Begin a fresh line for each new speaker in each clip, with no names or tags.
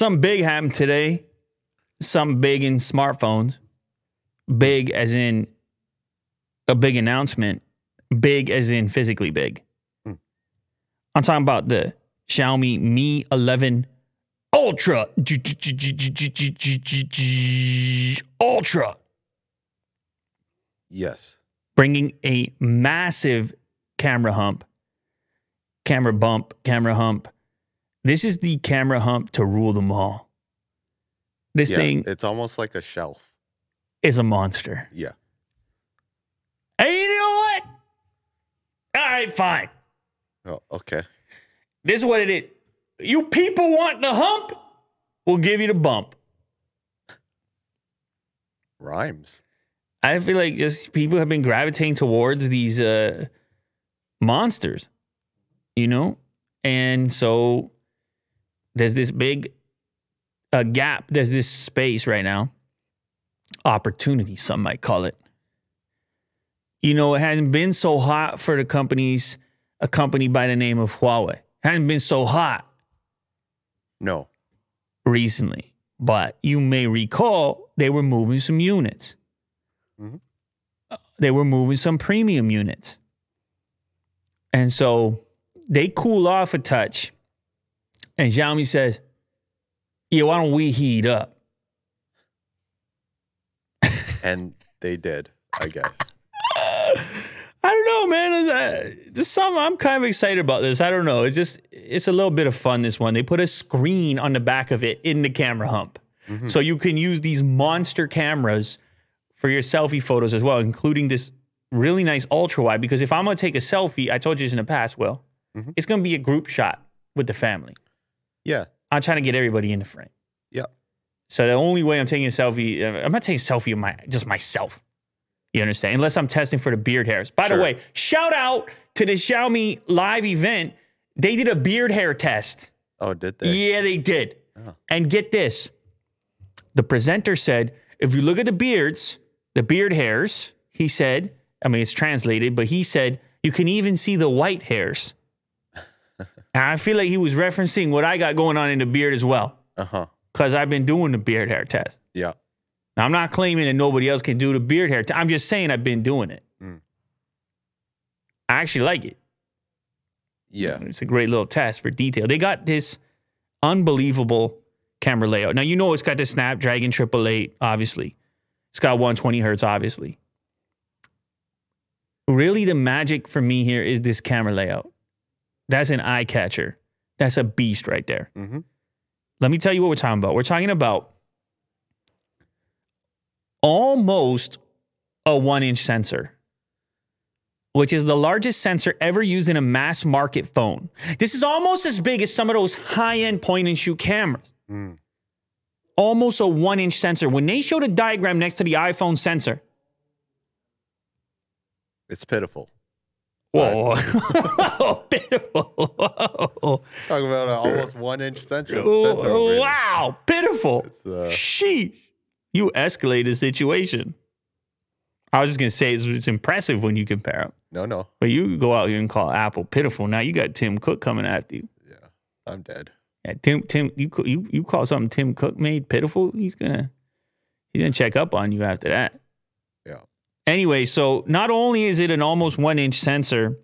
Something big happened today. Something big in smartphones. Big as in a big announcement. Big as in physically big.
Hmm.
I'm talking about the Xiaomi Mi 11 Ultra. Ultra.
Yes.
bringing a massive camera hump, camera bump, camera hump. This is the camera hump to rule them all. This
Yeah.
thing
It's almost like a shelf.
is a monster.
Yeah.
Hey, you know what? All right, fine.
Oh, okay.
This is what it is. You people want the hump? We'll give you the bump.
Rhymes.
I feel like just people have been gravitating towards these uh, monsters, you know, and so there's this big uh, gap. There's this space right now, opportunity. Some might call it. You know, it hasn't been so hot for the companies. A company by the name of Huawei hasn't been so hot
No.
recently, but you may recall they were moving some units.
Mhm.
Uh, They were moving some premium units. And so they cool off a touch. And Xiaomi says, Yeah, why don't we heat up?
And they did, I guess.
I don't know, man. Uh, there's some I'm kind of excited about this. I don't know. It's just it's a little bit of fun. This one they put a screen on the back of it in the camera hump, so you can use these monster cameras for your selfie photos as well, including this really nice ultra wide. Because if I'm gonna take a selfie, I told you this in the past, Will,
Mhm.
it's gonna be a group shot with the family.
Yeah.
I'm trying to get everybody in the frame.
Yeah.
So the only way I'm taking a selfie, uh, I'm not taking a selfie of my just myself. You understand? Unless I'm testing for the beard hairs. By the way, shout out to the Xiaomi live event. They did a beard hair test.
Oh, did they?
Yeah, they did.
Oh.
And get this. The presenter said, if you look at the beards, the beard hairs, he said, I mean, it's translated, but he said, you can even see the white hairs. And I feel like he was referencing what I got going on in the beard as well,
Uh huh.
because I've been doing the beard hair test.
Yeah.
Now, I'm not claiming that nobody else can do the beard hair. test. I'm just saying I've been doing it.
Mm.
I actually like it.
Yeah.
It's a great little test for detail. They got this unbelievable camera layout. Now you know it's got the Snapdragon 888, obviously. It's got 120 hertz, obviously. Really, the magic for me here is this camera layout. That's an eye catcher. That's a beast right there.
Mm-hmm.
Let me tell you what we're talking about. We're talking about almost a one inch sensor, which is the largest sensor ever used in a mass market phone. This is almost as big as some of those high end point and shoot cameras.
Mm.
Almost a one inch sensor. When they showed a diagram next to the iPhone sensor,
It's pitiful.
Whoa, pitiful. Whoa.
Talking about an almost one inch central. sensor over
Oh, wow, pitiful.
It's, uh,
Sheesh. You escalate the situation. I was just gonna say it's, it's impressive when you compare them,
no, no.
but you go out here and call Apple pitiful. Now you got Tim Cook coming after you.
Yeah. I'm dead.
Yeah, Tim, Tim, you co- you you call something Tim Cook made pitiful? He's gonna he's gonna check up on you after that. Anyway, so not only is it an almost one inch sensor,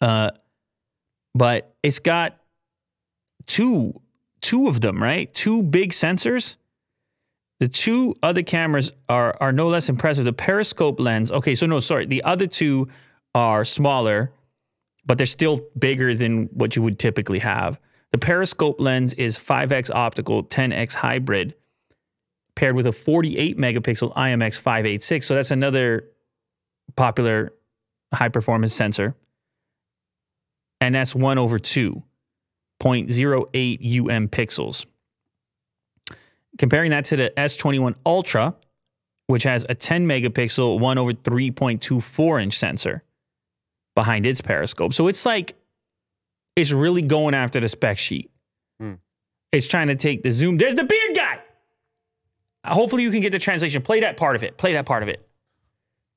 uh, but it's got two two of them, right? Two big sensors. The two other cameras are are no less impressive. The periscope lens. Okay, so no, sorry. The other two are smaller, but they're still bigger than what you would typically have. The periscope lens is 5x optical, 10x hybrid, paired with a 48 megapixel IMX 586. So that's another popular high performance sensor. And that's 1 over 2.08 UM pixels. Comparing that to the S21 Ultra, which has a 10 megapixel 1 over 3.24 inch sensor behind its periscope. So it's like it's really going after the spec sheet.
Hmm.
It's trying to take the zoom. There's the beard guy. Uh, Hopefully you can get the translation. Play that part of it. Play that part of it.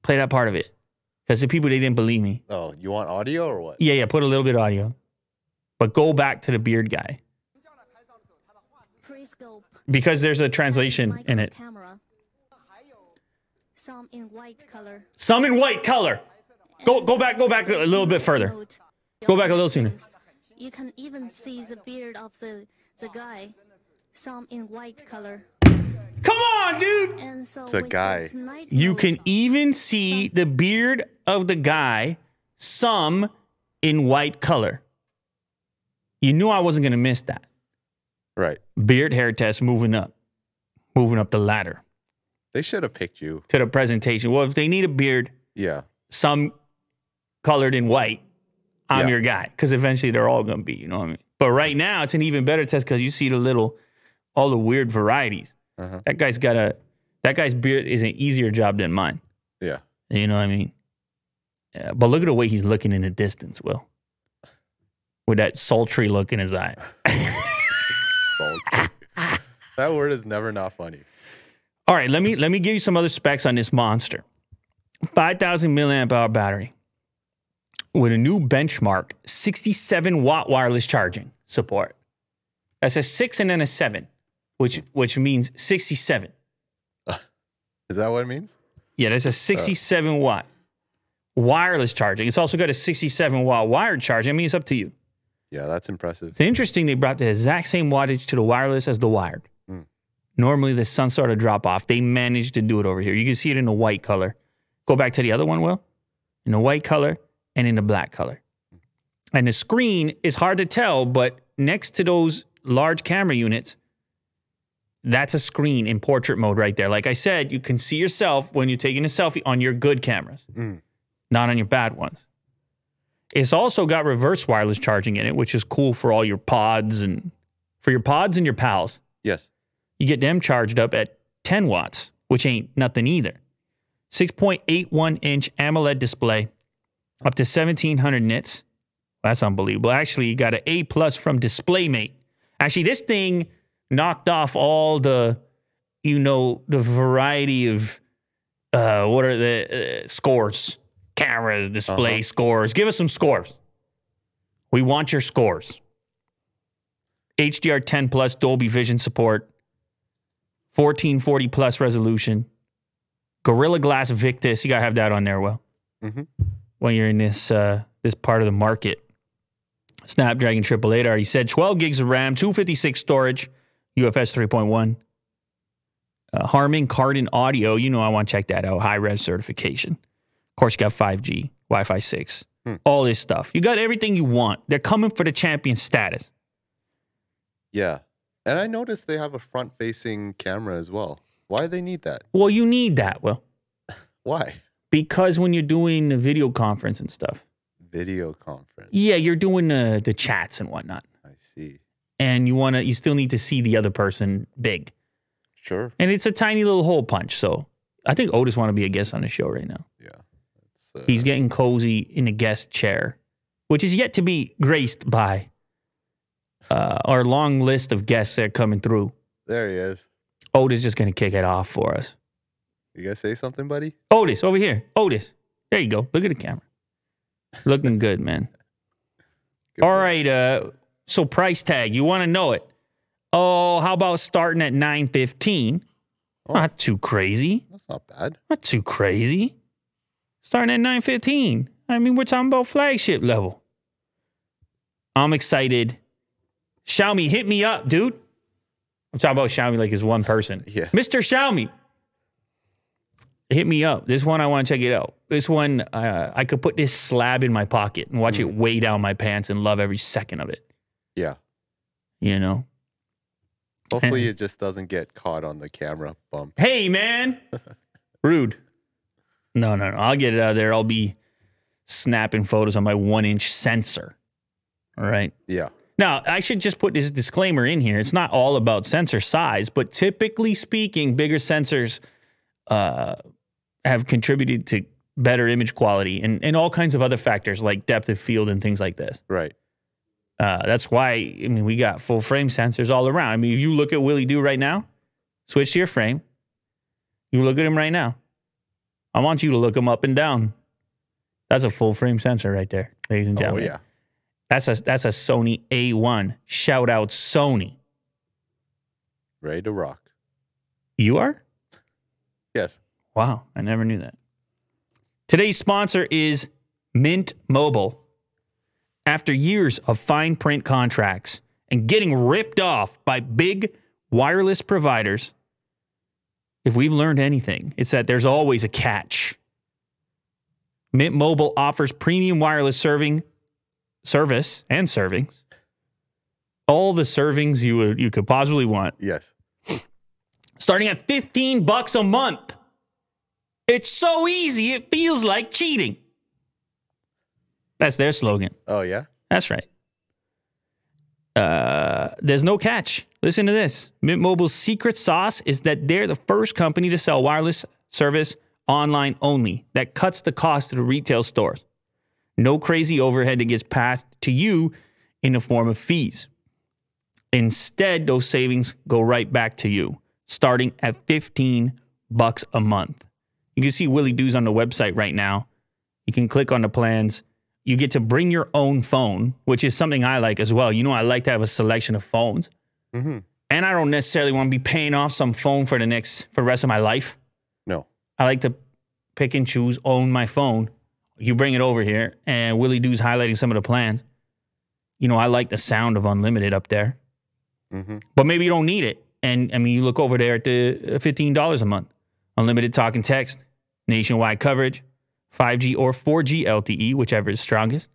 Play that part of it. Because the people they didn't believe me.
Oh, you want audio or what?
Yeah, yeah. Put a little bit of audio, but go back to the beard guy. Because there's a translation in it.
Camera. Some in white color.
Some in white color. Go go back go back a little bit further. Go back a little sooner.
You can even see the beard of the the guy. Some in white color.
Come on, dude.
And so
a guy.
You can even see the beard of the guy, some in white color. You knew I wasn't going to miss that.
Right.
Beard hair test moving up, moving up the ladder
They should have picked you.
to the presentation. Well, if they need a beard,
Yeah.
some colored in white, I'm
Yeah.
your guy. Because eventually they're all going to be, you know what I mean? But right now, it's an even better test because you see the little, all the weird varieties.
Uh-huh.
That guy's got a, that guy's beard is an easier job than mine.
Yeah.
You know what I mean? Yeah, but look at the way he's looking in the distance, Will. With that sultry look in his eye.
Salty. that word is never not funny.
All right, let me let me give you some other specs on this monster. 5000 milliamp hour battery with a new benchmark 67 watt wireless charging support. That's a 6 and then a 7, which which means 67.
Uh, is that what it means?
Yeah, that's a uh. 67 watt wireless charging. It's also got a 67 watt wired charging. I mean, it's up to you.
Yeah, that's impressive.
It's interesting they brought the exact same wattage to the wireless as the wired. Hmm. Normally, the sun sort of drop off. They managed to do it over here. You can see it in the white color. Go back to the other one, Will. In the white color and in the black color. And the screen is hard to tell, but next to those large camera units, that's a screen in portrait mode right there. Like I said, you can see yourself when you're taking a selfie on your good cameras,
Mm.
not on your bad ones. It's also got reverse wireless charging in it, which is cool for all your pods and for your pods and your pals.
Yes.
You get them charged up at 10 watts, which ain't nothing either. 6.81 inch AMOLED display, up to 1700 nits. That's unbelievable. Actually, you got an A plus from DisplayMate. Actually, this thing knocked off all the, you know, the variety of, uh, what are the uh, scores? Cameras, display
Uh-huh.
scores. Give us some scores. We want your scores. HDR10 plus Dolby Vision support, 1440 plus resolution, Gorilla Glass Victus. You gotta have that on there, well,
Mhm.
when you're in this uh, this part of the market. Snapdragon 888. I already said 12 gigs of RAM, 256 storage, UFS 3.1. Uh, Harman Kardon audio. You know I want to check that out. High res certification. Of course, you got 5G, Wi-Fi 6, all this stuff. You got everything you want. They're coming for the champion status.
Yeah. And I noticed they have a front facing camera as well. Why do they need that?
Well, you need that, Well,
Why?
because when you're doing a video conference and stuff,
Video conference.
yeah, you're doing the the chats and whatnot,
I see.
And you want to, you still need to see the other person big,
Sure.
and it's a tiny little hole punch. So I think Otis want to be a guest on the show right now.
Yeah. Uh,
He's getting cozy in a guest chair, which is yet to be graced by uh, our long list of guests that are coming through.
there he is.
Otis just gonna kick it off for us.
You guys say something, buddy?
Otis, over here. Otis. There you go. Look at the camera. Looking good, man.
Good
All
boy.
right. Uh, so price tag, you want to know it? Oh, how about starting at nine fifteen?
Oh.
Not too crazy.
That's not bad.
Not too crazy. Starting at nine fifteen. I mean, we're talking about flagship level. I'm excited. Xiaomi, hit me up, dude. I'm talking about Xiaomi like it's one person.
Yeah.
Mr. Xiaomi, hit me up. This one, I want to check it out. This one, uh, I could put this slab in my pocket and watch it weigh down my pants and love every second of it.
Yeah.
You know?
Hopefully it just doesn't get caught on the camera bump.
Hey, man. Rude. No, no, no. I'll get it out of there. I'll be snapping photos on my one inch sensor. All right.
Yeah.
Now, I should just put this disclaimer in here. It's not all about sensor size, but typically speaking, bigger sensors uh, have contributed to better image quality and, and all kinds of other factors like depth of field and things like this.
Right.
Uh, that's why, I mean, we got full frame sensors all around. I mean, if you look at Willie Do right now, switch to your frame, you look at him right now. I want you to look him up and down. That's a full frame sensor right there, ladies and gentlemen.
Oh
gentlemen.
yeah.
That's a that's a Sony A1. Shout out Sony.
Ready to rock.
You are?
Yes.
Wow, I never knew that. Today's sponsor is Mint Mobile. After years of fine print contracts and getting ripped off by big wireless providers, if we've learned anything, it's that there's always a catch. Mint Mobile offers premium wireless serving service and servings. All the servings you would, you could possibly want
Yes.
starting at 15 bucks a month. It's so easy, it feels like cheating. That's their slogan.
Oh yeah.
That's right. Uh, there's no catch. Listen to this. Mint Mobile's secret sauce is that they're the first company to sell wireless service online only. That cuts the cost to the retail stores. No crazy overhead that gets passed to you in the form of fees. Instead, those savings go right back to you, starting at 15 bucks a month. You can see Willie Doos on the website right now. You can click on the plans. You get to bring your own phone, which is something I like as well. You know, I like to have a selection of phones.
Mm-hmm.
And I don't necessarily want to be paying off some phone for the next for the rest of my life.
No.
I like to pick and choose, own my phone. You bring it over here, and Willie Doo's highlighting some of the plans. You know, I like the sound of unlimited up there,
Mm-hmm.
but maybe you don't need it. And I mean, you look over there at the uh, fifteen dollars a month, unlimited talk and text, nationwide coverage, five G or four G LTE, whichever is strongest,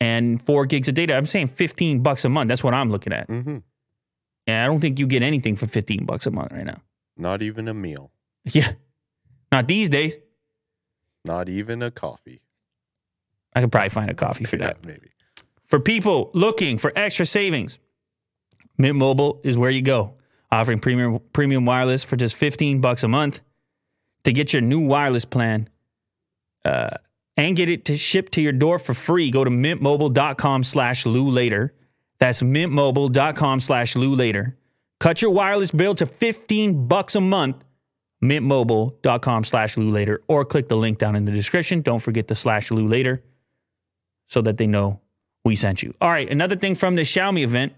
and four gigs of data. I'm saying fifteen bucks a month. That's what I'm looking at.
Mm-hmm.
And I don't think you get anything for fifteen bucks a month right now.
Not even a meal.
Yeah, not these days.
Not even a coffee.
I could probably find a coffee for that.
Maybe.
For people looking for extra savings, Mint Mobile is where you go. Offering premium premium wireless for just 15 bucks a month. To get your new wireless plan uh, and get it to ship to your door for free, go to mintmobile.com slash Lew later. That's mintmobile.com slash Lew later. Cut your wireless bill to 15 bucks a month. Mintmobile.com slash Lew later. Or click the link down in the description. Don't forget the slash Lew later so that they know we sent you. All right, another thing from the Xiaomi event,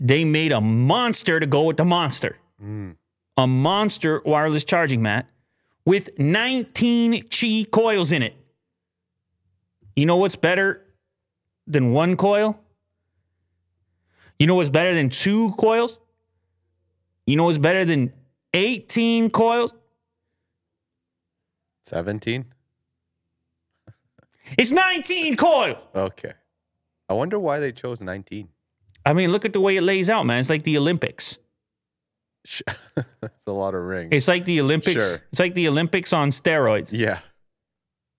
they made a monster to go with the monster.
Mm.
A monster wireless charging mat with 19 Qi coils in it. You know what's better than one coil? You know what's better than two coils? You know what's better than 18 coils?
17?
It's 19 coils.
Okay. I wonder why they chose 19.
I mean, look at the way it lays out, man. It's like the Olympics.
That's a lot of rings.
It's like the Olympics.
Sure.
It's like the Olympics on steroids.
yeah.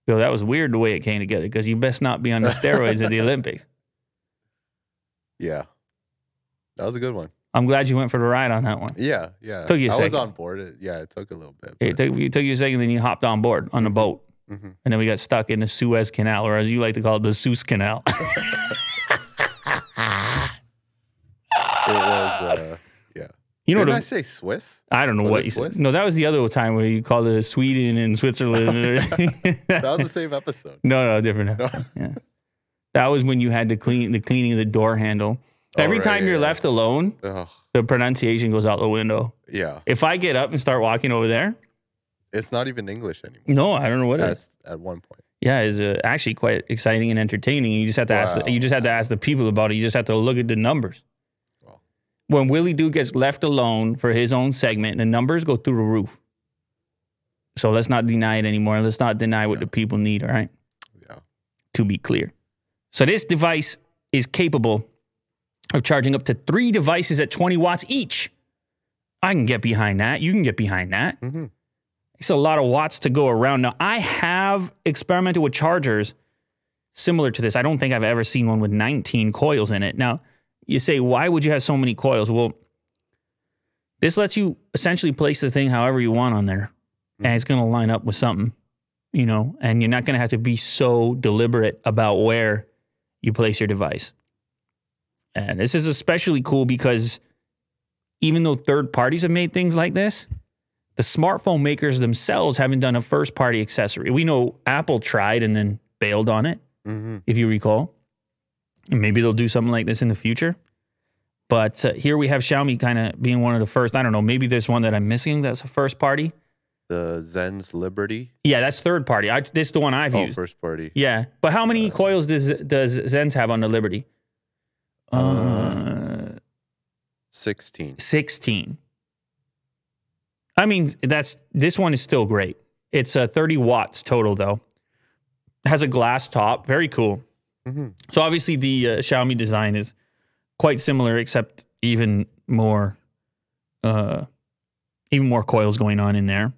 Yo, that was weird the way it came together because you best not be on the steroids at the Olympics.
Yeah. That was a good one.
I'm glad you went for the ride on that one.
Yeah. Yeah.
Took you a
I was on board. It, yeah. It took a little bit.
It took, it took you a second, then you hopped on board on the boat.
Mhm.
And then we got stuck in the Suez Canal, or as you like to call it, the Seuss Canal.
It was, uh.
You know
Didn't
what?
I say Swiss?
I don't know
was
what you said. No, that was the other time where you called it Sweden and Switzerland.
That was the same episode.
No, no, different. yeah. That was when you had to clean the cleaning of the door handle.
Oh,
Every
right,
time you're
yeah.
left alone,
Ugh.
the pronunciation goes out the window.
Yeah.
If I get up and start walking over there,
It's not even English anymore.
no, I don't know what it is.
That's at one point.
Yeah, it's uh, actually quite exciting and entertaining. You just have to ask.
Wow.
You just have to ask the people about it. You just have to look at the numbers. When Willie Duke gets left alone for his own segment, the numbers go through the roof. So let's not deny it anymore. Let's not deny what
Yeah.
the people need. All right.
Yeah.
to be clear. So this device is capable of charging up to three devices at 20 watts each. I can get behind that. You can get behind that.
hmm
It's a lot of watts to go around. Now, I have experimented with chargers similar to this. I don't think I've ever seen one with 19 coils in it. Now, you say, why would you have so many coils? Well, this lets you essentially place the thing however you want on there, and it's going to line up with something, you know, and you're not going to have to be so deliberate about where you place your device. And this is especially cool because even though third parties have made things like this, the smartphone makers themselves haven't done a first party accessory. We know Apple tried and then bailed on it,
hmm
if you recall. Maybe they'll do something like this in the future. But uh, here we have Xiaomi kind of being one of the first. I don't know. Maybe there's one that I'm missing that's a first party.
The Zens Liberty.
Yeah, that's third party. I, this is the one I've
Oh,
used.
first party.
Yeah, but how many coils does does Zens have on the Liberty?
Uh,
Uh,
16.
16. I mean, that's this one is still great. It's uh, 30 watts total though. Has a glass top, very cool.
Mhm.
So obviously the uh, Xiaomi design is quite similar, except even more, uh, even more coils going on in there.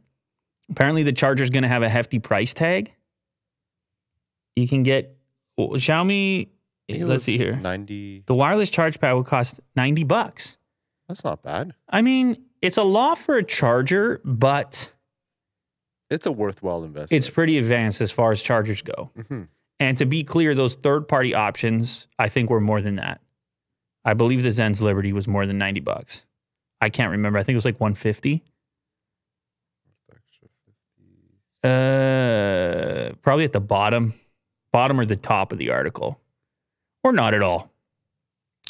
Apparently, the charger is going to have a hefty price tag. You can get well, Xiaomi.
I think it
Let's see here.
90.
The wireless charge pad will cost ninety bucks.
That's not bad.
I mean, it's a lot for a charger, but
It's a worthwhile investment.
it's pretty advanced as far as chargers go.
Mhm.
And to be clear, those third party options, I think, were more than that. I believe the Zens Liberty was more than 90 bucks. I can't remember. I think it was like 150. Uh, probably at the bottom, bottom or the top of the article, or not at all.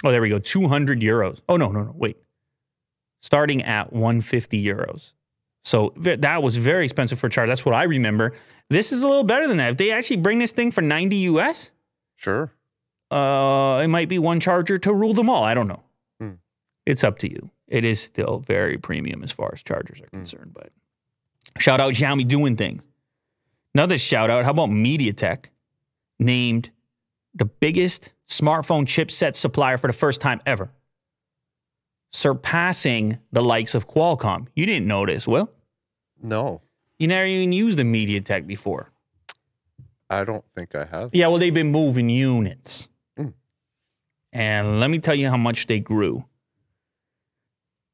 Oh, there we go. 200 euros. Oh, no, no, no. Wait. Starting at 150 euros. So that was very expensive for a charge. That's what I remember. This is a little better than that. If they actually bring this thing for 90 US,
Sure.
uh, it might be one charger to rule them all. I don't know.
Hmm.
It's up to you. It is still very premium as far as chargers are concerned. But shout out Xiaomi doing things. Another shout out. How about MediaTek named the biggest smartphone chipset supplier for the first time ever, surpassing the likes of Qualcomm. You didn't notice, Will?
No,
You never even used a MediaTek before.
I don't think I have.
Yeah, well, they've been moving units.
Mm.
And let me tell you how much they grew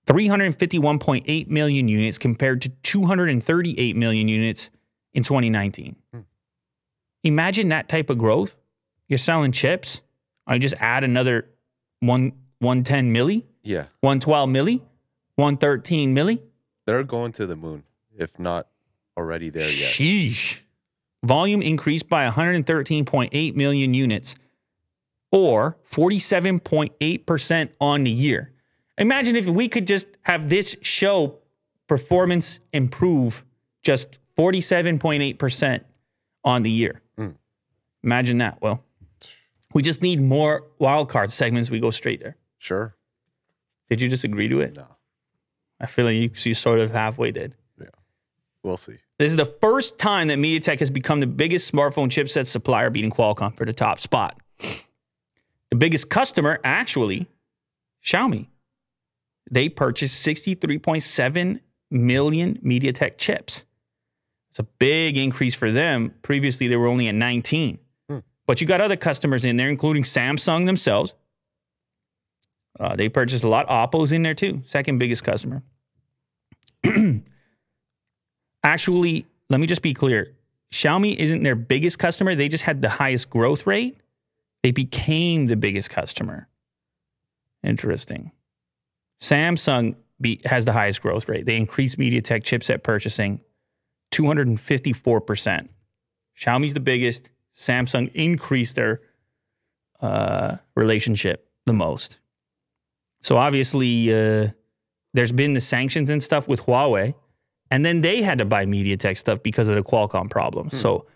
351.8 million units compared to 238 million units in 2019.
Mm.
Imagine that type of growth. You're selling chips. I just add another one, 110 milli,
Yeah.
112 milli, 113 milli.
They're going to the moon, if not already there yet.
Sheesh. Volume increased by 113.8 million units or 47.8% on the year. Imagine if we could just have this show performance improve just 47.8% on the year.
Mm.
Imagine that. Well, we just need more wildcard segments. We go straight there.
Sure.
Did you disagree to it?
No.
I feel like you, you sort of halfway did. Yeah.
We'll see.
This is the first time that MediaTek has become the biggest smartphone chipset supplier, beating Qualcomm for the top spot. The biggest customer, actually, Xiaomi. They purchased 63.7 million MediaTek chips. It's a big increase for them. Previously, they were only at 19.
Hmm.
But you got other customers in there, including Samsung themselves. Uh, they purchased a lot. Oppo's in there too, second biggest customer. Actually, let me just be clear. Xiaomi isn't their biggest customer. They just had the highest growth rate. They became the biggest customer. Interesting. Samsung be, has the highest growth rate. They increased MediaTek chipset purchasing 254%. Xiaomi's the biggest. Samsung increased their uh, relationship the most. So obviously, uh, there's been the sanctions and stuff with Huawei, and then they had to buy MediaTek stuff because of the Qualcomm problem. So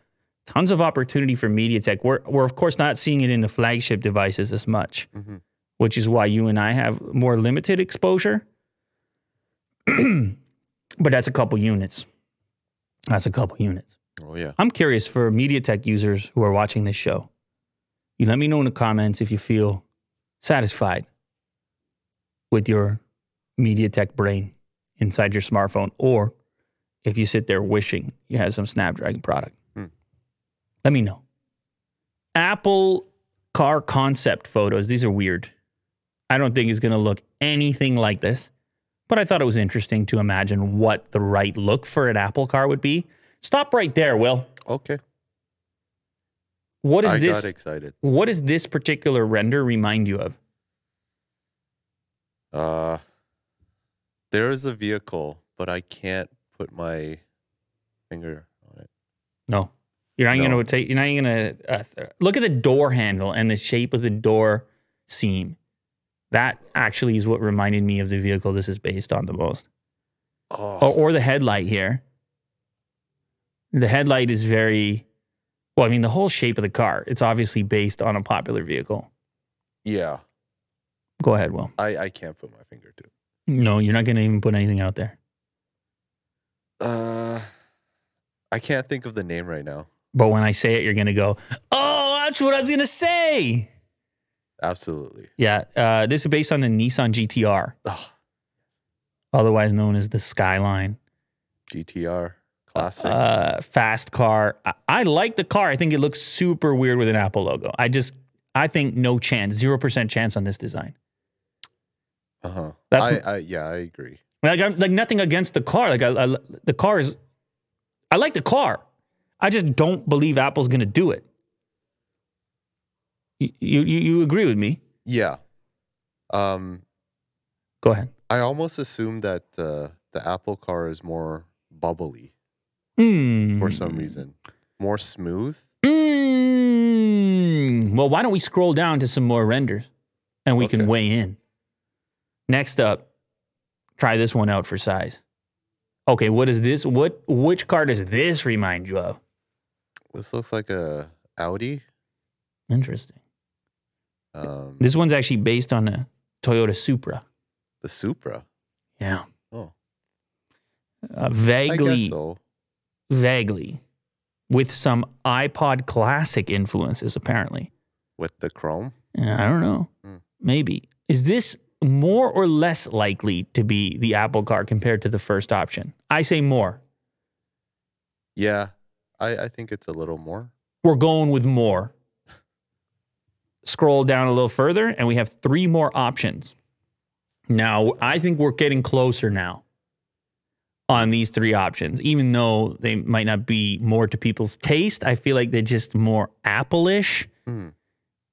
tons of opportunity for MediaTek. We're, we're of course not seeing it in the flagship devices as much,
Mhm.
which is why you and I have more limited exposure. but that's a couple units. That's a couple units.
Oh, yeah.
I'm curious for MediaTek users who are watching this show. You let me know in the comments if you feel satisfied with your MediaTek brain inside your smartphone or if you sit there wishing you had some Snapdragon product.
Hmm.
Let me know. Apple car concept photos. These are weird. I don't think it's going to look anything like this, but I thought it was interesting to imagine what the right look for an Apple car would be. Stop right there, Will.
Okay.
What is
I
this?
got excited.
What does this particular render remind you of?
Uh, there is a vehicle, but I can't put my finger on it.
No, you're not
No.
going to take. You're not going to uh, look at the door handle and the shape of the door seam. That actually is what reminded me of the vehicle this is based on the most.
Oh,
Or, or the headlight here. The headlight is very, well, I mean, the whole shape of the car, it's obviously based on a popular vehicle.
yeah.
Go ahead, Will.
I, I can't put my finger to it.
No, you're not going to even put anything out there.
Uh, I can't think of the name right now.
But when I say it, you're going to go, oh, that's what I was going to say.
Absolutely.
Yeah. Uh, this is based on the Nissan GTR,
Oh,
otherwise known as the Skyline.
GTR classic.
uh, fast car. I, I like the car. I think it looks super weird with an Apple logo. I just, I think no chance, zero percent chance on this design.
Uh huh.
that's
I, I yeah, I agree.
Like, I'm, like nothing against the car. Like, I, I, the car is, I like the car. I just don't believe Apple's gonna do it. You, you, you agree with me?
Yeah. Um,
Go ahead.
I almost assume that uh, the Apple car is more bubbly
Mm.
for some reason, more smooth.
Mm. Well, why don't we scroll down to some more renders and we can weigh in? Next up, try this one out for size. Okay, what is this? What which car does this remind you of?
This looks like a Audi.
Interesting.
Um,
This one's actually based on a Toyota Supra.
the Supra.
Yeah.
Oh,
Uh,
I
vaguely,
so.
vaguely, with some iPod Classic influences, apparently.
With the chrome.
I don't know.
Hmm.
Maybe. Is this more or less likely to be the Apple car compared to the first option? I say more.
Yeah, I, I think it's a little more.
We're going with more. Scroll down a little further, and we have three more options. Now, I think we're getting closer now on these three options, even though they might not be more to people's taste. I feel like they're just more Apple-ish.
Hmm.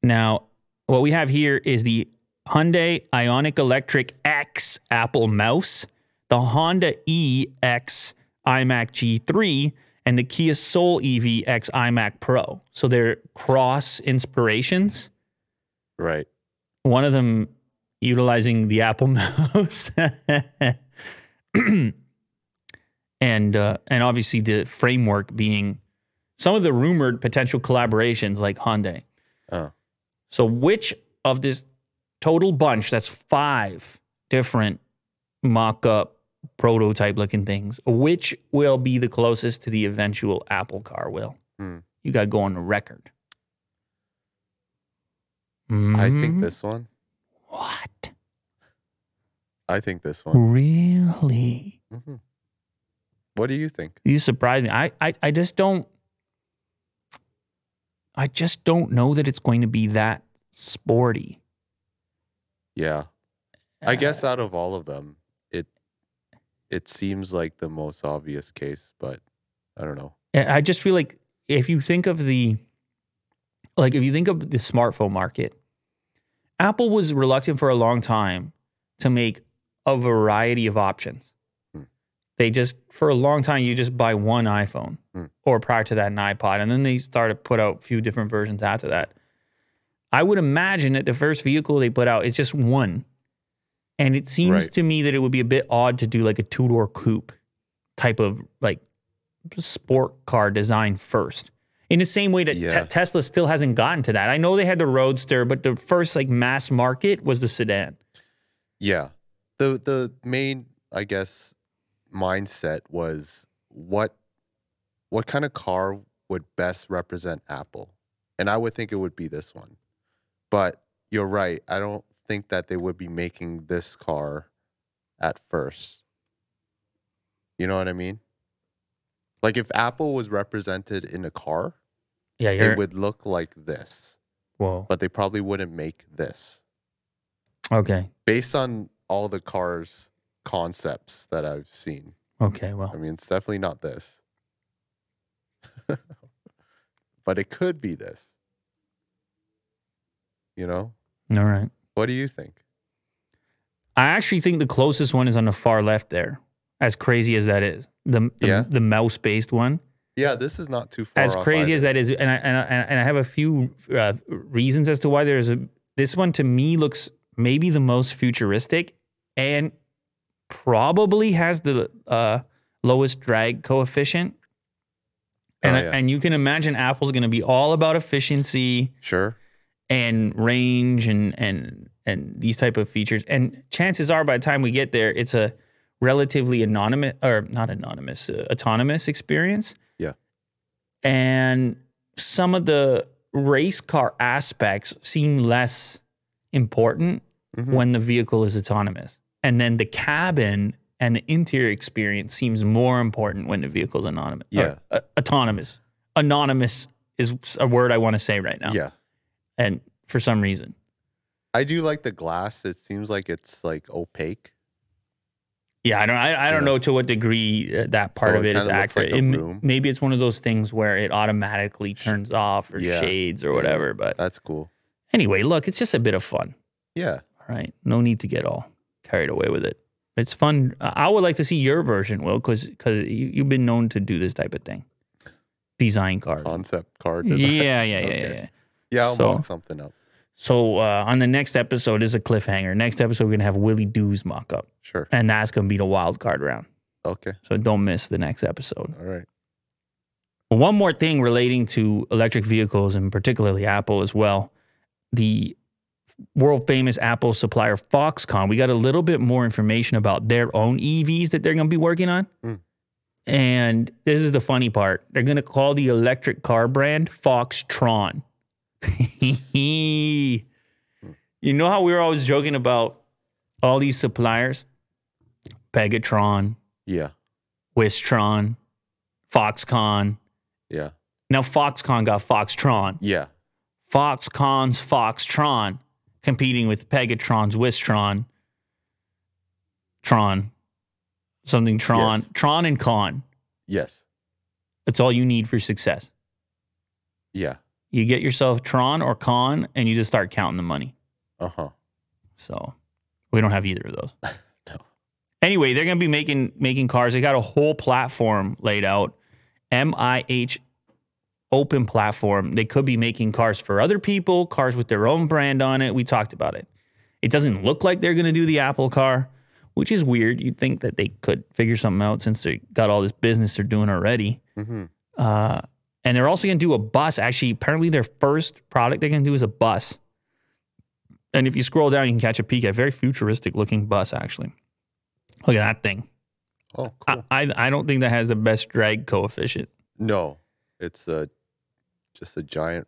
Now, what we have here is the Hyundai Ioniq Electric X Apple Mouse, the Honda EX iMac G3, and the Kia Soul EV X iMac Pro. So they're cross inspirations.
Right.
One of them utilizing the Apple Mouse, and uh, and obviously the framework being some of the rumored potential collaborations like Hyundai.
Oh.
So, which of this total bunch, that's five different mock up prototype looking things, which will be the closest to the eventual Apple car? Will
Hmm.
you got to go on the record?
I
Mhm.
think this one.
What?
I think this one.
Really?
hmm What do you think?
You surprised me. I, I, I just don't. I just don't know that it's going to be that sporty.
Yeah. I
Uh,
guess out of all of them, it it seems like the most obvious case, but I don't know.
I just feel like if you think of the like if you think of the smartphone market, Apple was reluctant for a long time to make a variety of options.
Hmm.
They just for a long time you just buy one iPhone
Hmm.
or prior to that an iPod and then they started to put out a few different versions after that. I would imagine that the first vehicle they put out is just one. And it seems
Right.
to me that it would be a bit odd to do like a two-door coupe type of like sport car design first. In the same way that Te- Tesla still hasn't gotten to that. I know they had the Roadster, but the first like mass market was the sedan.
Yeah. The the main, I guess, mindset was what what kind of car would best represent Apple? And I would think it would be this one. But you're right. I don't think that they would be making this car at first. You know what I mean? Like if Apple was represented in a car,
Yeah,
it would look like this,
whoa.
but they probably wouldn't make this.
Okay.
based on all the cars concepts that I've seen.
Okay. Well.
I mean, it's definitely not this. but it could be this. You know?
all right.
What do you think?
I actually think the closest one is on the far left there. As crazy as that is, the the,
Yeah.
the mouse based one.
Yeah, this is not too far.
as crazy as that is, and I, and I, and I have a few uh, reasons as to why there's a this one to me looks maybe the most futuristic, and probably has the uh, lowest drag coefficient. And,
Oh, yeah.
and you can imagine Apple's going to be all about efficiency
Sure.
And range and and and these type of features. And chances are, by the time we get there, it's a relatively anonymous or not anonymous, uh, autonomous experience.
Yeah.
And some of the race car aspects seem less important
Mhm.
when the vehicle is autonomous, and then the cabin and the interior experience seems more important when the vehicle is anonymous. or,
Yeah.
uh, autonomous. Anonymous is a word I want to say right now
Yeah.
And for some reason.
I do like the glass. It seems like it's like opaque.
Yeah, I don't. I, I don't
Yeah.
know to what degree uh, that part
So
of
it
it is
kinda like
accurate. It maybe it's one of those things where it automatically turns off or
Yeah.
shades or whatever. But
That's cool.
anyway, look, it's just a bit of fun.
Yeah.
All right, no need to get all carried away with it. It's fun. I would like to see your version, Will, because because you, you've been known to do this type of thing, design cars.
Concept card.
Yeah,
design.
yeah, yeah, yeah,
Okay.
yeah.
Yeah, I'll
So-
mock something up.
So uh, on the next episode is a cliffhanger. Next episode we're gonna have Willie Doo's mock up,
Sure.
and that's gonna be the wild card round.
Okay.
So don't miss the next episode.
All right.
One more thing relating to electric vehicles and particularly Apple as well. The world famous Apple supplier Foxconn, we got a little bit more information about their own EVs that they're going to be working on.
Mm.
And this is the funny part. They're going to call the electric car brand Foxtron. you know how we were always joking about all these suppliers? Pegatron,
Yeah.
Wistron, Foxconn.
Yeah.
Now Foxconn got Foxtron.
Yeah.
Foxconn's Foxtron competing with Pegatron's Wistron. Tron. Something Tron.
Yes.
Tron and Con.
Yes.
That's all you need for success.
Yeah.
You get yourself Tron or Con and you just start counting the money.
Uh huh.
So we don't have either of those.
No.
Anyway, they're going to be making making cars. They got a whole platform laid out. MIH open platform. They could be making cars for other people, cars with their own brand on it. We talked about it. It doesn't look like they're going to do the Apple car, which is weird. You'd think that they could figure something out since they got all this business they're doing already.
Mm-hmm.
Uh, and they're also going to do a bus. Actually, apparently their first product they're going to do is a bus. And if you scroll down, you can catch a peek at a very futuristic looking bus. Actually, look at that thing.
Oh,
I,
cool.
I I don't think that has the best drag coefficient.
no, it's a just a giant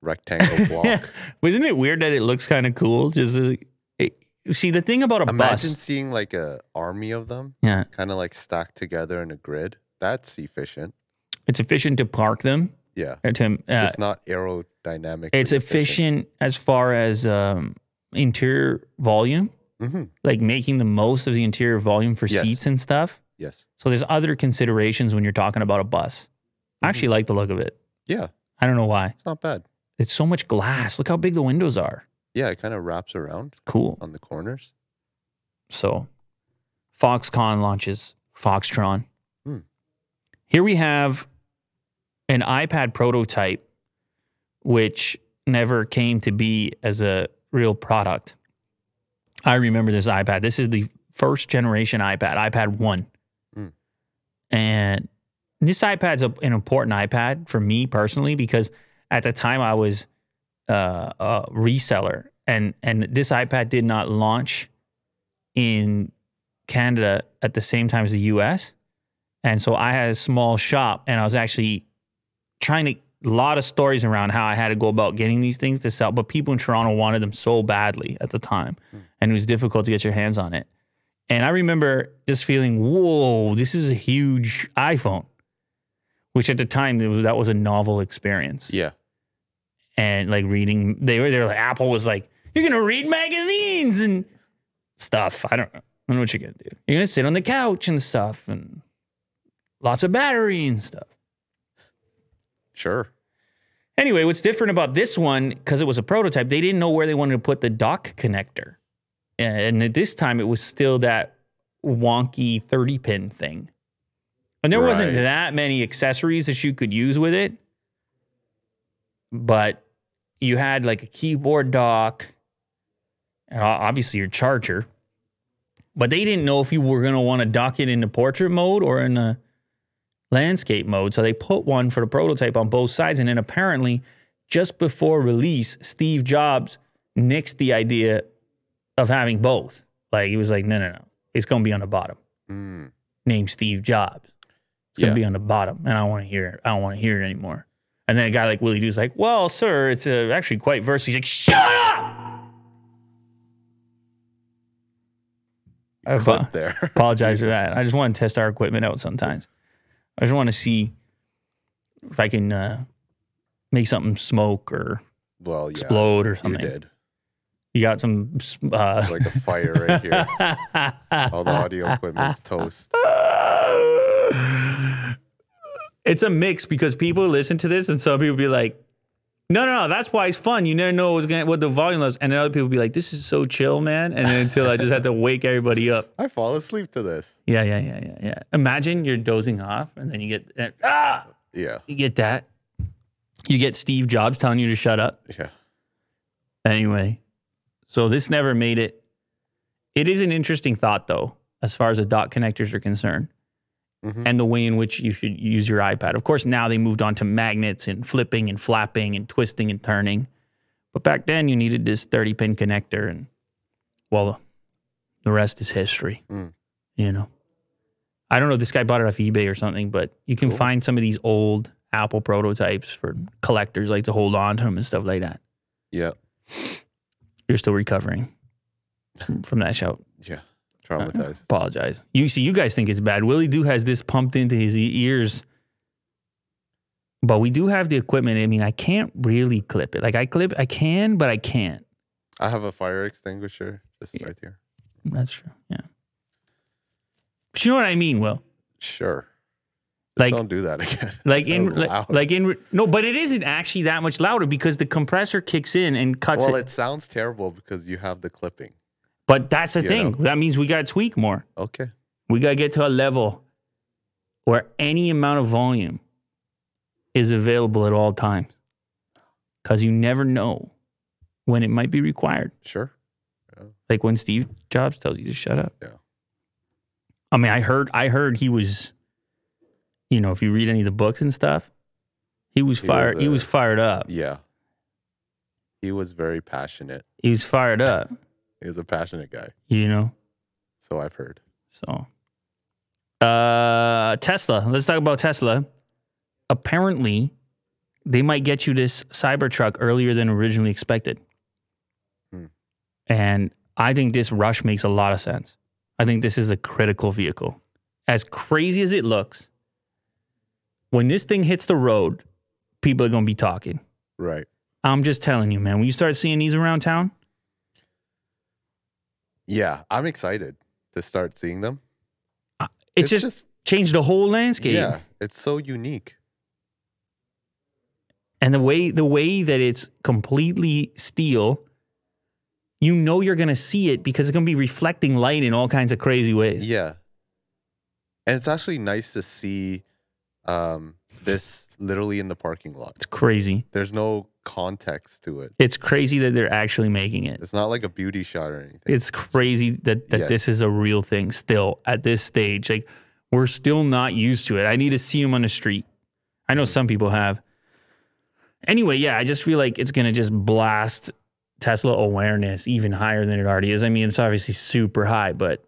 rectangle block.
Wasn't it weird that it looks kind of cool? Just a, it, see the thing about a
Imagine
bus.
Imagine seeing like a army of them,
Yeah,
kind of like stacked together in a grid. That's efficient.
It's efficient to park them.
Yeah.
To, uh,
Just not aerodynamic.
it's efficient as far as um, interior volume,
Mm-hmm.
like making the most of the interior volume for
Yes.
seats and stuff.
Yes.
So there's other considerations when you're talking about a bus.
Mm-hmm.
I actually like the look of it.
Yeah.
I don't know why.
It's not bad.
It's so much glass. Look how big the windows are.
Yeah. It kind of wraps around
Cool.
on the corners.
So Foxconn launches Foxtron.
Hmm.
Here we have an iPad prototype, which never came to be as a real product. I remember this iPad. This is the first generation iPad, iPad 1.
Hmm.
And this iPad's a, an important iPad for me personally because at the time I was uh, a reseller and and this iPad did not launch in Canada at the same time as the US. And so I had a small shop and I was actually trying to a lot of stories around how I had to go about getting these things to sell, but people in Toronto wanted them so badly at the time. Hmm. And it was difficult to get your hands on it. And I remember just feeling, whoa, this is a huge iPhone, which at the time was, that was a novel experience
Yeah.
and like reading they were they were like Apple was like you're gonna read magazines and stuff. I don't know. I don't know what you're gonna do. You're gonna sit on the couch and stuff and lots of battery and stuff.
Sure.
Anyway, what's different about this one because it was a prototype, they didn't know where they wanted to put the dock connector, and at this time it was still that wonky 30 pin thing, and there wasn't that many accessories that you could use with it, but you had like a keyboard dock and obviously your charger. But they didn't know if you were going to want to dock it in the portrait mode or in the landscape mode. So they put one for the prototype on both sides. And then apparently, just before release, Steve Jobs nixed the idea of having both. Like he was like, no, no, no, it's going to be on the bottom.
Mm.
Named Steve Jobs. It's going
Yeah.
to be on the bottom, and I don't want to hear it. I don't want to hear it anymore. And then a guy like Willie Doo's like, well, sir, it's uh, actually quite versatile. He's like, shut up. I
there.
apologize for that. I just want to test our equipment out sometimes. I just want to see if I can uh, make something smoke or
well, yeah.
explode or something.
You did.
You got some. Uh,
Like a fire right here. All the audio equipment's toast.
it's a mix because people listen to this and some people be like, no, no, no, that's why it's fun. You never know what's gonna, what the volume is. And then other people be like, this is so chill, man. And then until I just had to wake everybody up.
I fall asleep to this.
Yeah, yeah, yeah, yeah, yeah. Imagine you're dozing off and then you get that, ah,
Yeah.
you get that. You get Steve Jobs telling you to shut up.
Yeah.
Anyway, so this never made it. It is an interesting thought, though, as far as the dot connectors are concerned
Mhm.
and the way in which you should use your iPad. Of course, now they moved on to magnets and flipping and flapping and twisting and turning. But back then, you needed this 30 pin connector, and well, the rest is history.
Mm.
You know, I don't know. This guy bought it off eBay or something, but you can
Cool.
find some of these old Apple prototypes for collectors like to hold on to them and stuff like that.
Yeah.
You're still recovering from- from that shout.
Yeah. Traumatized.
Apologize. You see, you guys think it's bad. Willie do has this pumped into his ears, but we do have the equipment. I mean, I can't really clip it. Like I clip, I can, but I can't.
I have a fire extinguisher just
Yeah.
right here.
That's true. Yeah. But you know what I mean, Will?
Sure. Just
Like-
don't do that again.
Like
That
in, like, like in, no, but it isn't actually that much louder because the compressor kicks in and cuts
well,
it.
it sounds terrible because you have the clipping.
But that's the
you
thing.
know.
That means we got to tweak more.
Okay.
We got to get to a level where any amount of volume is available at all times because you never know when it might be required.
Sure.
Like when Steve Jobs tells you to shut up.
Yeah.
I mean, I heard, I heard he was, you know, if you read any of the books and stuff, he was
He
fired.
was,
he
uh,
was fired up.
Yeah. He was very passionate.
He was fired up.
Was a passionate guy.
You know.
So I've heard.
So, uh, Tesla. Let's talk about Tesla. Apparently, they might get you this Cybertruck earlier than originally expected.
Hmm.
And I think this rush makes a lot of sense. I think this is a critical vehicle. As crazy as it looks, when this thing hits the road, people are going to be talking.
Right.
I'm just telling you, man. When you start seeing these around town,
Yeah. I'm excited to start seeing them.
it's, just, changed the whole landscape.
Yeah. It's so unique.
and the way the way that it's completely steel you know you're going to see it because it's going to be reflecting light in all kinds of crazy ways
Yeah. And it's actually nice to see um, this literally in the parking lot.
it's crazy
There's no context to it.
it's crazy that they're actually making it
It's not like a beauty shot or anything.
it's crazy that, that
Yes.
this is a real thing still at this stage like we're still not used to it i need to see them on the street i know some people have anyway yeah i just feel like it's going to just blast tesla awareness even higher than it already is i mean it's obviously super high but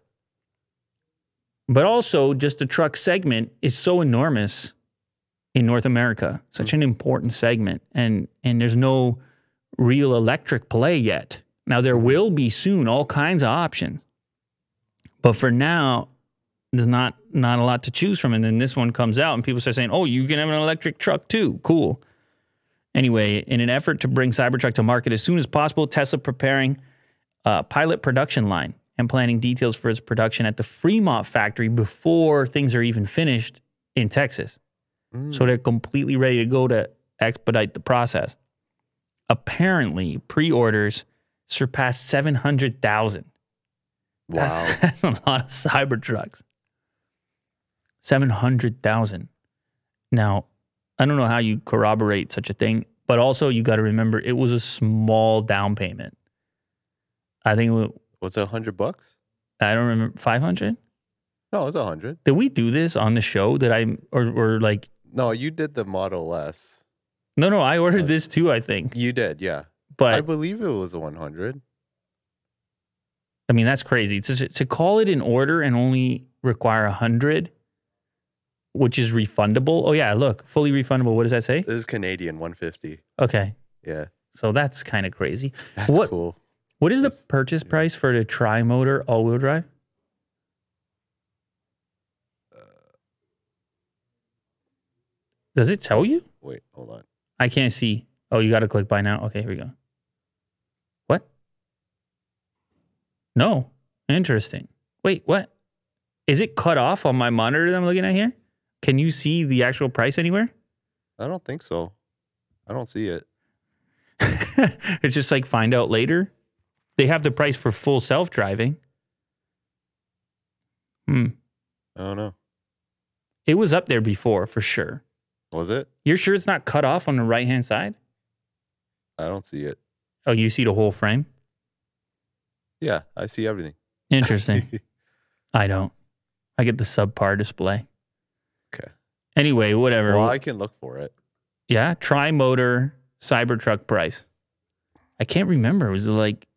but also just the truck segment is so enormous in north america. Such mm. an important segment and and there's no real electric play yet. Now there mm. will be soon all kinds of options but for now there's not not a lot to choose from. And then this one comes out and people start saying oh you can have an electric truck too. Cool. Anyway in an effort to bring cybertruck to market as soon as possible tesla preparing a pilot production line and planning details for its production at the fremont factory before things are even finished in texas
Mm.
so they're completely ready to go to expedite the process apparently pre-orders surpassed 700000
wow.
that's a lot of Cybertrucks. 700,000. Now, I don't know how you corroborate such a thing, but also you got to remember it was a small down payment. I think
Was it a hundred bucks?
I don't remember 500.
No, it was a hundred.
Did we do this on the show? that I or or like
No, you did the Model S.
no no I ordered
Uh,
this too I think.
You did, yeah.
But
I believe it was a one hundred.
I mean, that's crazy. To, to call it an order and only require a hundred, which is refundable. Oh yeah, look, fully refundable. What does that say?
This is Canadian one fifty.
Okay,
Yeah,
so that's kind of crazy.
that's
What-
cool.
What is the purchase price for the tri motor all wheel drive? Does it tell you?
Wait, hold on.
I can't see. Oh, you got to click buy now. Okay, here we go. What? No. Interesting. Wait, what? Is it cut off on my monitor that I'm looking at here? Can you see the actual price anywhere?
I don't think so. I don't see it.
it's just like find out later. They have the price for full self driving. Hmm.
I don't know.
It was up there before for sure.
Was it?
You're sure it's not cut off on the right hand side?
I don't see it.
Oh, you see the whole frame?
Yeah, I see everything.
Interesting. I don't. I get the subpar display.
okay.
Anyway, whatever.
Well, I can look for it.
yeah, tri motor Cybertruck price. I can't remember. It was it like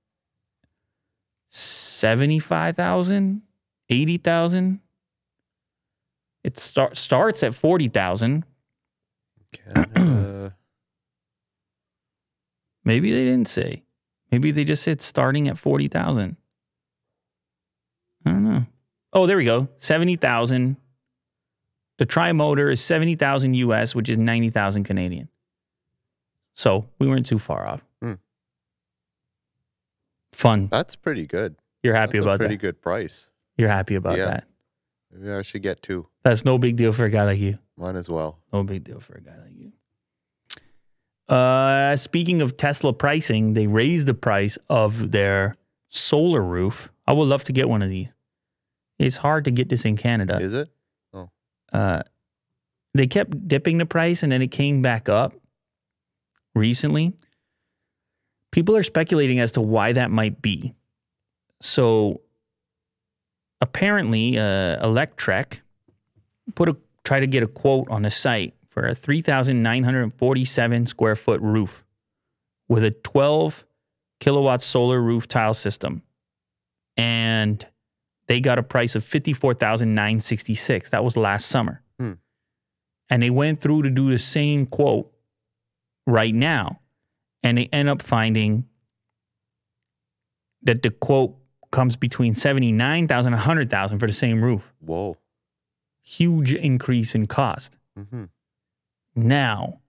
75,000? 80,000? It start, starts at 40,000.
Canada.
Maybe they didn't say. Maybe they just said starting at 40,000. I don't know. Oh, there we go. 70,000. The tri motor is 70,000 US, which is 90,000 Canadian. So we weren't too far off.
Hmm.
Fun.
That's pretty good.
You're happy
about that.
A
pretty
that.
good price.
You're happy about
Yeah.
that.
Maybe I should get two.
That's no big deal for a guy like you.
Mine as well.
No big deal for a guy like you. Uh, speaking of Tesla pricing, they raised the price of their solar roof. I would love to get one of these. It's hard to get this in Canada.
Is it? Oh.
Uh, they kept dipping the price and then it came back up recently. People are speculating as to why that might be. So apparently, uh, Electrek put a try to get a quote on the site for a 3,947 square foot roof with a 12 kilowatt solar roof tile system, and they got a price of 54,966. That was last summer.
Hmm.
And they went through to do the same quote right now. And they end up finding that the quote comes between 79,000 and 100,000 for the same roof.
Whoa.
Huge increase in cost.
hmm
Now,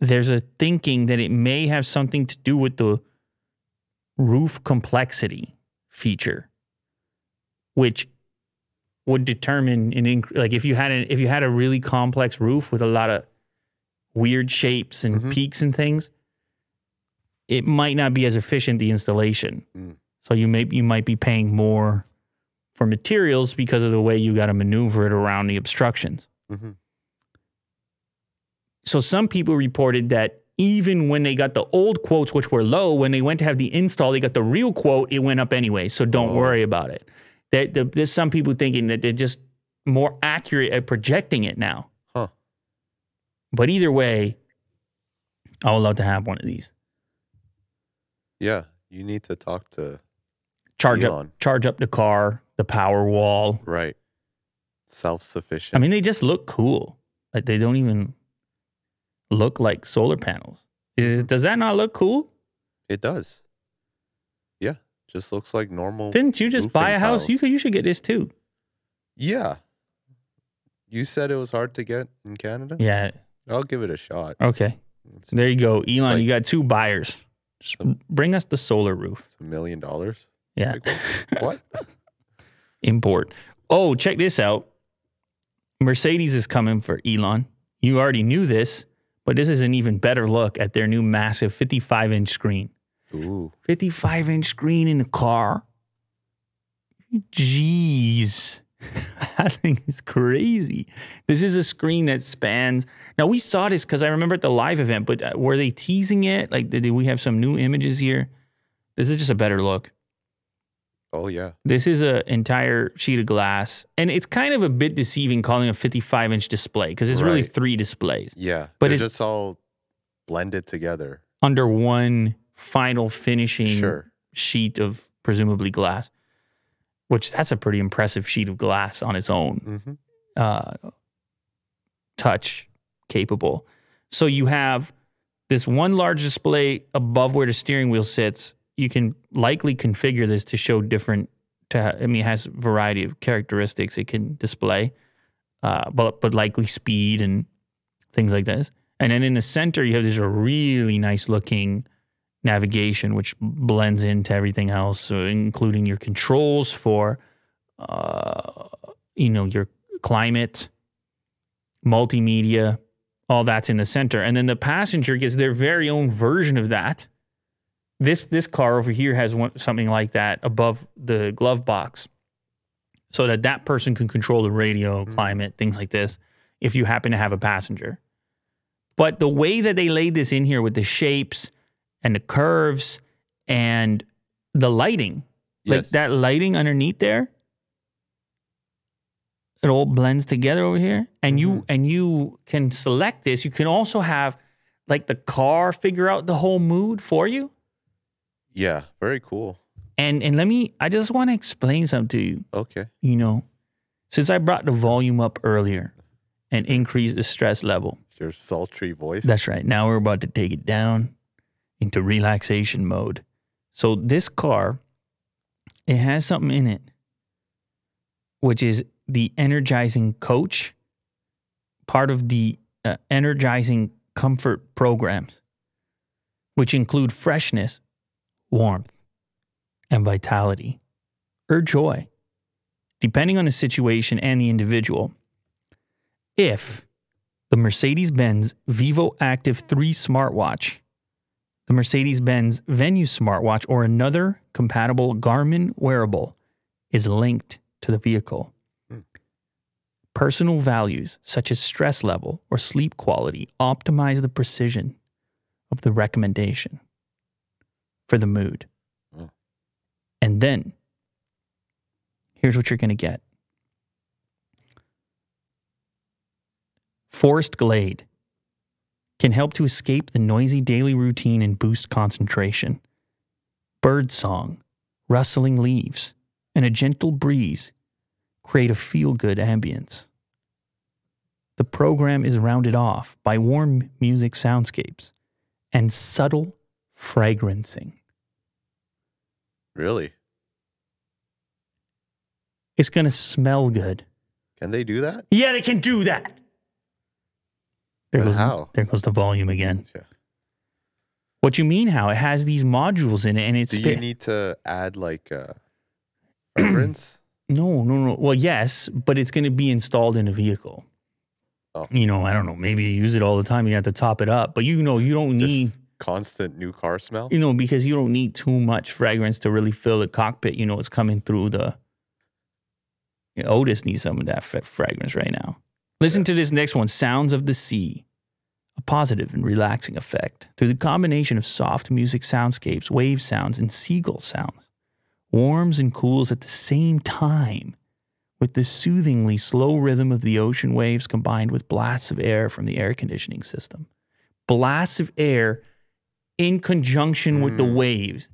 there's a thinking that it may have something to do with the roof complexity feature, which would determine an inc- like if you had a, if you had a really complex roof with a lot of weird shapes and
Mhm.
peaks and things, it might not be as efficient the installation.
Mm.
So you may you might be paying more for materials because of the way you got to maneuver it around the obstructions.
hmm
So some people reported that even when they got the old quotes, which were low, when they went to have the install, they got the real quote, it went up anyway. So don't
Oh.
worry about it. There- there- there's some people thinking that they're just more accurate at projecting it now.
Huh.
But either way, I would love to have one of these.
Yeah. You need to talk to
Charge
Elon.
up, charge up the car, the power wall.
right. Self sufficient.
I mean, they just look cool. Like they don't even look like solar panels. Is- does that not look cool?
it does. Yeah. Just looks like normal.
Didn't you just buy a house? You could, you should get this too.
Yeah. You said it was hard to get in Canada?
Yeah.
I'll give it a shot.
Okay.
It's,
There you go, Elon.
like-
you got two buyers. Just bring us the solar roof.
it's a million dollars.
Yeah.
Like, What?
Import. Oh, check this out. Mercedes is coming for Elon. You already knew this, but this is an even better look at their new massive 55 inch screen.
Ooh.
55 inch screen in the car. Jeez. that thing is crazy. This is a screen that spans. Now, we saw this because I remember at the live event, but uh, were they teasing it? Like, did we have some new images here? This is just a better look.
Oh yeah.
This is an entire sheet of glass, and it's kind of a bit deceiving calling a 55 inch display because it's really three displays
Yeah.
But it's-
just all blended together.
under one final finishing
Sure.
sheet of presumably glass, which that's a pretty impressive sheet of glass on its own.
hmm
uh, touch capable. So you have this one large display above where the steering wheel sits. You can likely configure this to show different. To I mean, it has variety of characteristics it can display, uh, but but likely speed and things like this. And then in the center, you have this really nice looking navigation, which blends into everything else, so including your controls for, uh, you know, your climate, multimedia, all that's in the center. And then the passenger gets their very own version of that. This this car over here has one, something like that above the glove box, so that that person can control the radio, mm-hmm. climate, things like this. If you happen to have a passenger, but the way that they laid this in here with the shapes and the curves and the lighting, like that lighting underneath there, it all blends together over here. And you mm-hmm. and you can select this. You can also have like the car figure out the whole mood for you
Yeah. Very cool.
and and let me i just want to explain something to you
Okay.
you know since i brought the volume up earlier and increased the stress level
It's your sultry voice.
that's right now we're about to take it down into relaxation mode so this car it has something in it which is the energizing coach part of the uh, energizing comfort programs which include freshness warmth and vitality or joy depending on the situation and the individual. If the mercedes-benz Vivoactive 3 smartwatch the mercedes-benz Venu smartwatch or another compatible garmin wearable is linked to the vehicle hmm. Personal values such as stress level or sleep quality optimize the precision of the recommendation for the mood.
Oh.
And then here's what you're going to get Forest Glade can help to escape the noisy daily routine and boost concentration. Bird song, rustling leaves, and a gentle breeze create a feel good ambience. The program is rounded off by warm music soundscapes and subtle fragrancing.
Really?
It's going to smell good.
Can they do that?
Yeah, they can do that. There
But
goes,
how?
there goes the volume again.
Yeah.
What you mean how? It has these modules in it and it's
Do you need to add like uh, a fragrance?
No, no, no. Well, yes, but it's going to be installed in a vehicle.
Oh.
You know, I don't know. Maybe you use it all the time. You have to top it up. But you know, you don't need,
Just constant new car smell?
you know, because you don't need too much fragrance to really fill the cockpit. You know, it's coming through the. You know, Otis needs some of that fra- fragrance right now. Listen to this next one Sounds of the Sea. A positive and relaxing effect through the combination of soft music soundscapes, wave sounds, and seagull sounds. Warms and cools at the same time with the soothingly slow rhythm of the ocean waves combined with blasts of air from the air conditioning system. Blasts of air in conjunction with the
Mm.
waves.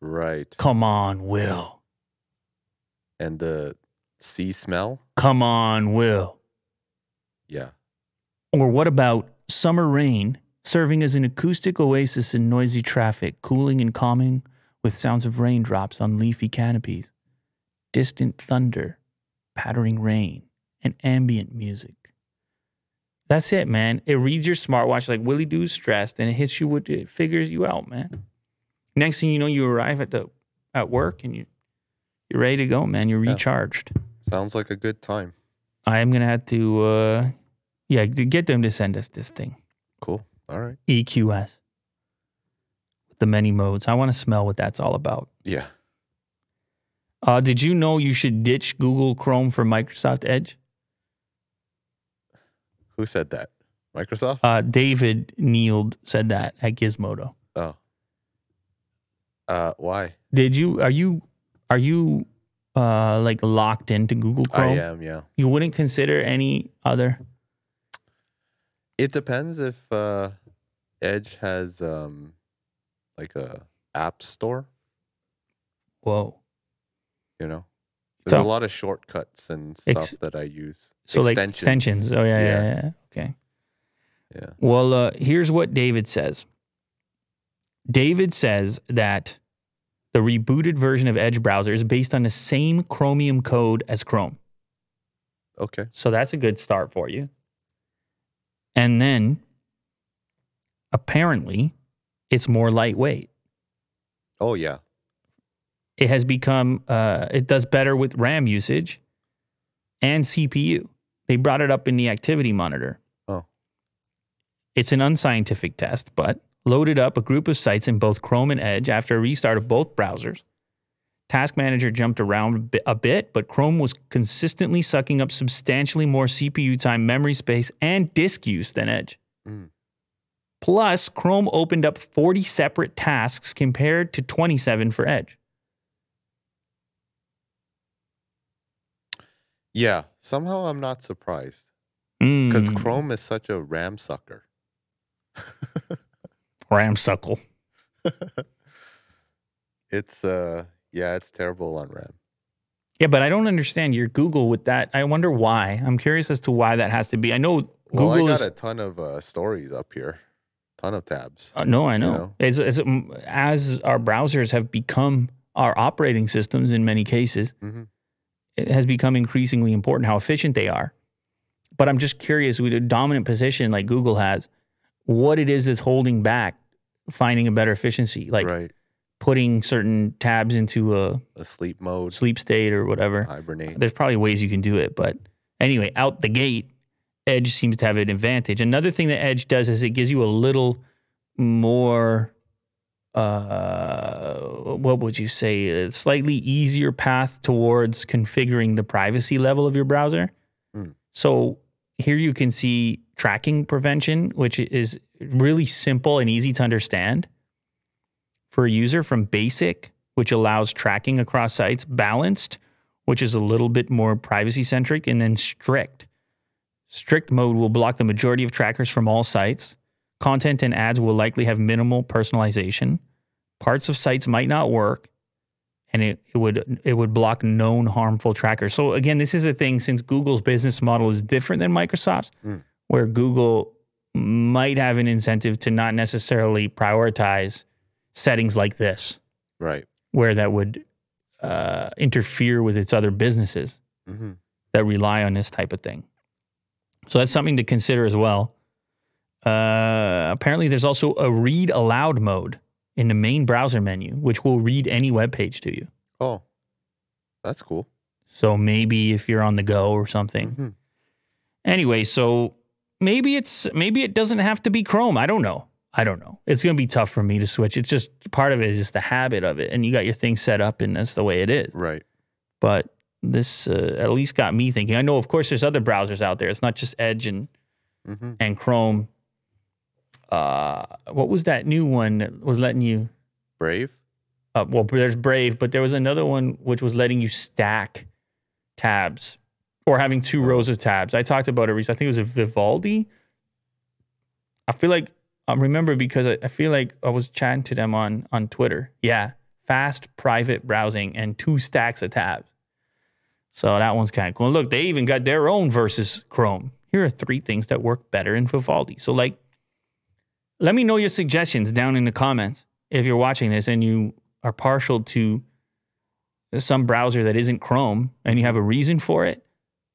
Right.
Come on, Will.
And the sea smell?
Come on, Will.
Yeah.
Or what about summer rain serving as an acoustic oasis in noisy traffic, cooling and calming with sounds of raindrops on leafy canopies, distant thunder, pattering rain, and ambient music? That's it, man. It reads your smartwatch like Willie Doo's stressed and it hits you with it figures you out, man. Next thing you know, you arrive at the at work and you you're ready to go, man. You're
Yeah.
recharged.
Sounds like a good time.
I am gonna have to uh yeah, get them to send us this thing.
Cool. All right.
EQS. With the many modes. I want to smell what that's all about.
Yeah.
Uh, did you know you should ditch Google Chrome for Microsoft Edge?
Who said that? Microsoft?
Uh, David Nield said that at Gizmodo.
oh. Uh, why?
Did you are you are you uh like locked into Google Chrome?
I am, yeah.
You wouldn't consider any other
It depends if uh, Edge has um, like a app store.
Whoa.
You know, there's
So-
a lot of shortcuts and stuff
Ex-
that I use.
So like extensions. Oh yeah, yeah,
Yeah.
yeah. yeah. Okay.
Yeah.
Well, uh, here's what David says. David says that the rebooted version of Edge browser is based on the same Chromium code as Chrome.
Okay.
So that's a good start for you. And then apparently it's more lightweight.
Oh yeah.
It has become, uh, it does better with RAM usage and CPU. They brought it up in the activity monitor.
Oh.
It's an unscientific test, but loaded up a group of sites in both Chrome and Edge after a restart of both browsers. Task Manager jumped around a bit- but Chrome was consistently sucking up substantially more CPU time, memory space, and disk use than Edge.
Mm.
Plus, Chrome opened up 40 separate tasks compared to 27 for Edge.
Yeah. Somehow I'm not surprised because
Mm,
Chrome is such a RAM sucker.
Ramsuckle.
It's uh yeah, it's terrible on RAM.
Yeah, but I don't understand your Google with that. I wonder why. I'm curious as to why that has to be. I know
Well,
Google
I got
is.
a ton of uh, stories up here, ton of tabs.
Uh, no, I know.
know?
As, as, as our browsers have become our operating systems in many cases,
Mhm.
It has become increasingly important how efficient they are. But I'm just curious with a dominant position like Google has, what it is that's holding back finding a better efficiency, like
right.
putting certain tabs into a
A sleep mode,
sleep state or whatever.
hibernate.
There's probably ways you can do it, but anyway, out the gate, Edge seems to have an advantage. Another thing that Edge does is it gives you a little more, uh, what would you say, a slightly easier path towards configuring the privacy level of your browser.
Hmm.
So here you can see tracking prevention, which is really simple and easy to understand for a user from basic, which allows tracking across sites, balanced, which is a little bit more privacy centric, and then strict. Strict mode will block the majority of trackers from all sites. Content and ads will likely have minimal personalization. Parts of sites might not work, and it, it would it would block known harmful trackers. So again, this is a thing since Google's business model is different than Microsoft's,
Mm.
where Google might have an incentive to not necessarily prioritize settings like this
right.
where that would uh, interfere with its other businesses
hmm
that rely on this type of thing. So that's something to consider as well. Uh, apparently, there's also a read aloud mode in the main browser menu, which will read any web page to you.
Oh, that's cool.
So maybe if you're on the go or something.
hmm
Anyway, so maybe it's maybe it doesn't have to be Chrome. I don't know. I don't know. It's gonna be tough for me to switch. It's just part of it is just the habit of it, and you got your thing set up, and that's the way it is.
Right.
But this uh, at least got me thinking. I know, of course, there's other browsers out there. It's not just Edge and
hmm
and Chrome. Uh, what was that new one that was letting you?
Brave.
Uh, well, there's Brave, but there was another one which was letting you stack tabs or having two rows of tabs. I talked about it recently. I think it was a Vivaldi. I feel like I remember because I, I feel like I was chatting to them on on Twitter. Yeah, fast private browsing and two stacks of tabs. So that one's kind of cool. Look, they even got their own versus Chrome. Here are three things that work better in Vivaldi. So like, let me know your suggestions down in the comments if you're watching this and you are partial to some browser that isn't Chrome and you have a reason for it.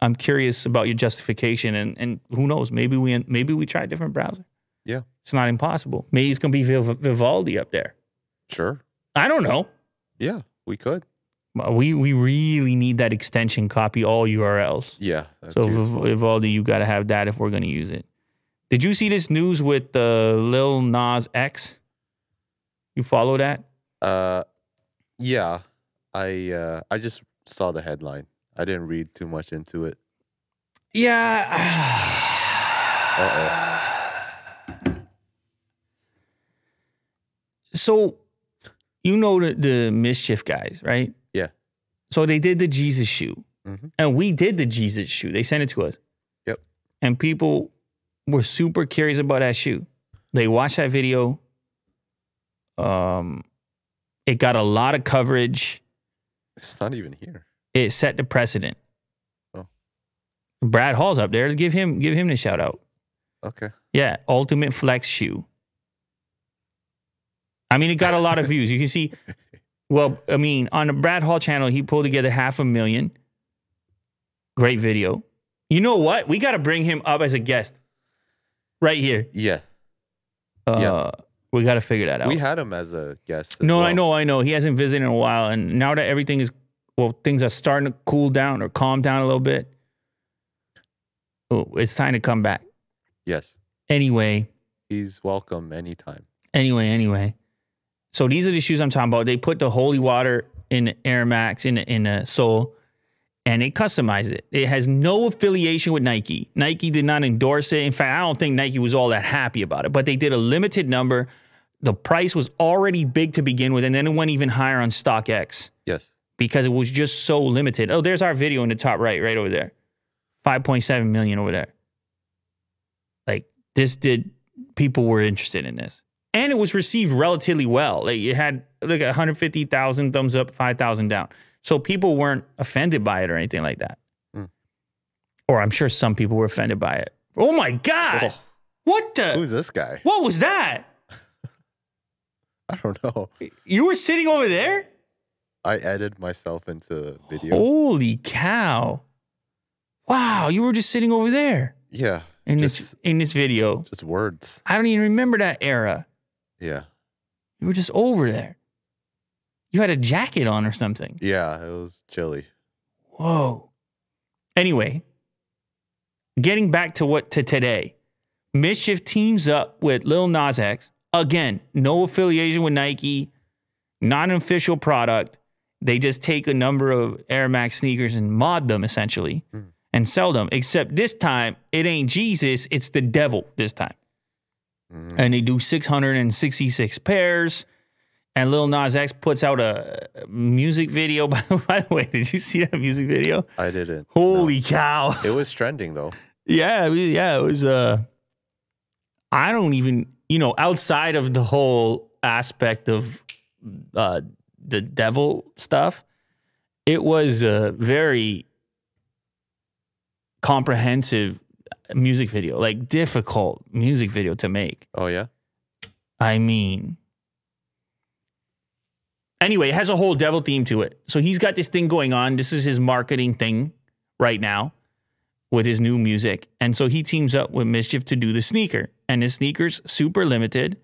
I'm curious about your justification and and who knows maybe we maybe we try a different browser.
Yeah.
It's not impossible. Maybe it's going to be Viv- Vivaldi up there.
Sure.
I don't know.
Yeah, we could.
Uh, we we really need that extension copy all URLs.
Yeah. That's
so
useful.
Vivaldi, you got to have that if we're going to use it. Did you see this news with the Lil Nas X? You follow that?
Uh, yeah. I uh, I just saw the headline. I didn't read too much into it.
Yeah. uh So you know the, the MSCHF guys, right?
Yeah.
So they did the Jesus shoe,
Mhm.
and we did the Jesus shoe. They sent it to us.
Yep.
And people were super curious about that shoe. They watched that video. Um, it got a lot of coverage.
It's not even here.
It set the precedent.
Oh.
Brad Hall's up there. Give him give him the shout out.
Okay.
Yeah, Ultimate Flex shoe. I mean, it got a lot of views. You can see, well, I mean, on the Brad Hall channel, he pulled together half a million. Great video. You know what? We got to bring him up as a guest right here.
Yeah.
Uh,
Yeah.
We got to figure that out.
We had him as a guest. as
no, I know, I know. He hasn't visited in a while. And now that everything is, well, things are starting to cool down or calm down a little bit, oh, it's time to come back.
Yes.
Anyway,
He's welcome anytime.
Anyway, anyway. So these are the shoes I'm talking about. They put the holy water in the Air Max in the, in the sole and they customized it. It has no affiliation with Nike. Nike did not endorse it. In fact, I don't think Nike was all that happy about it, but they did a limited number. The price was already big to begin with, and then it went even higher on StockX
Yes.
because it was just so limited. Oh, there's our video in the top right, right over there. 5.7 million over there. Like this did people were interested in this. And it was received relatively well. Like it had like 150,000 thumbs up, 5,000 down. So people weren't offended by it or anything like that.
Hmm.
Or I'm sure some people were offended by it. Oh my god.
Oh,
What the
who's this guy?
What was that?
I don't know.
You were sitting over there?
I added myself into videos.
Holy cow. Wow, you were just sitting over there
Yeah.
in
just,
this in this video.
just words.
I don't even remember that era.
Yeah.
You were just over there. You had a jacket on or something.
Yeah. It was chilly.
Whoa. Anyway, getting back to what to today. MSCHF teams up with Lil Nas X. Again, no affiliation with Nike, not an official product. They just take a number of Air Max sneakers and mod them essentially
Mm.
and sell them. Except this time, it ain't Jesus, it's the devil this time.
Mhm.
And they do 666 pairs. And Lil Nas X puts out a music video. By, by the way, did you see that music video?
I didn't. no.
Holy cow.
It was trending though.
Yeah, yeah, it was uh I don't even, you know, outside of the whole aspect of uh the devil stuff, it was a very comprehensive music video, like difficult music video to make.
Oh yeah.
I mean, anyway, it has a whole devil theme to it. So he's got this thing going on. This is his marketing thing right now with his new music. And so he teams up with MSCHF to do the sneaker. And his sneaker's super limited.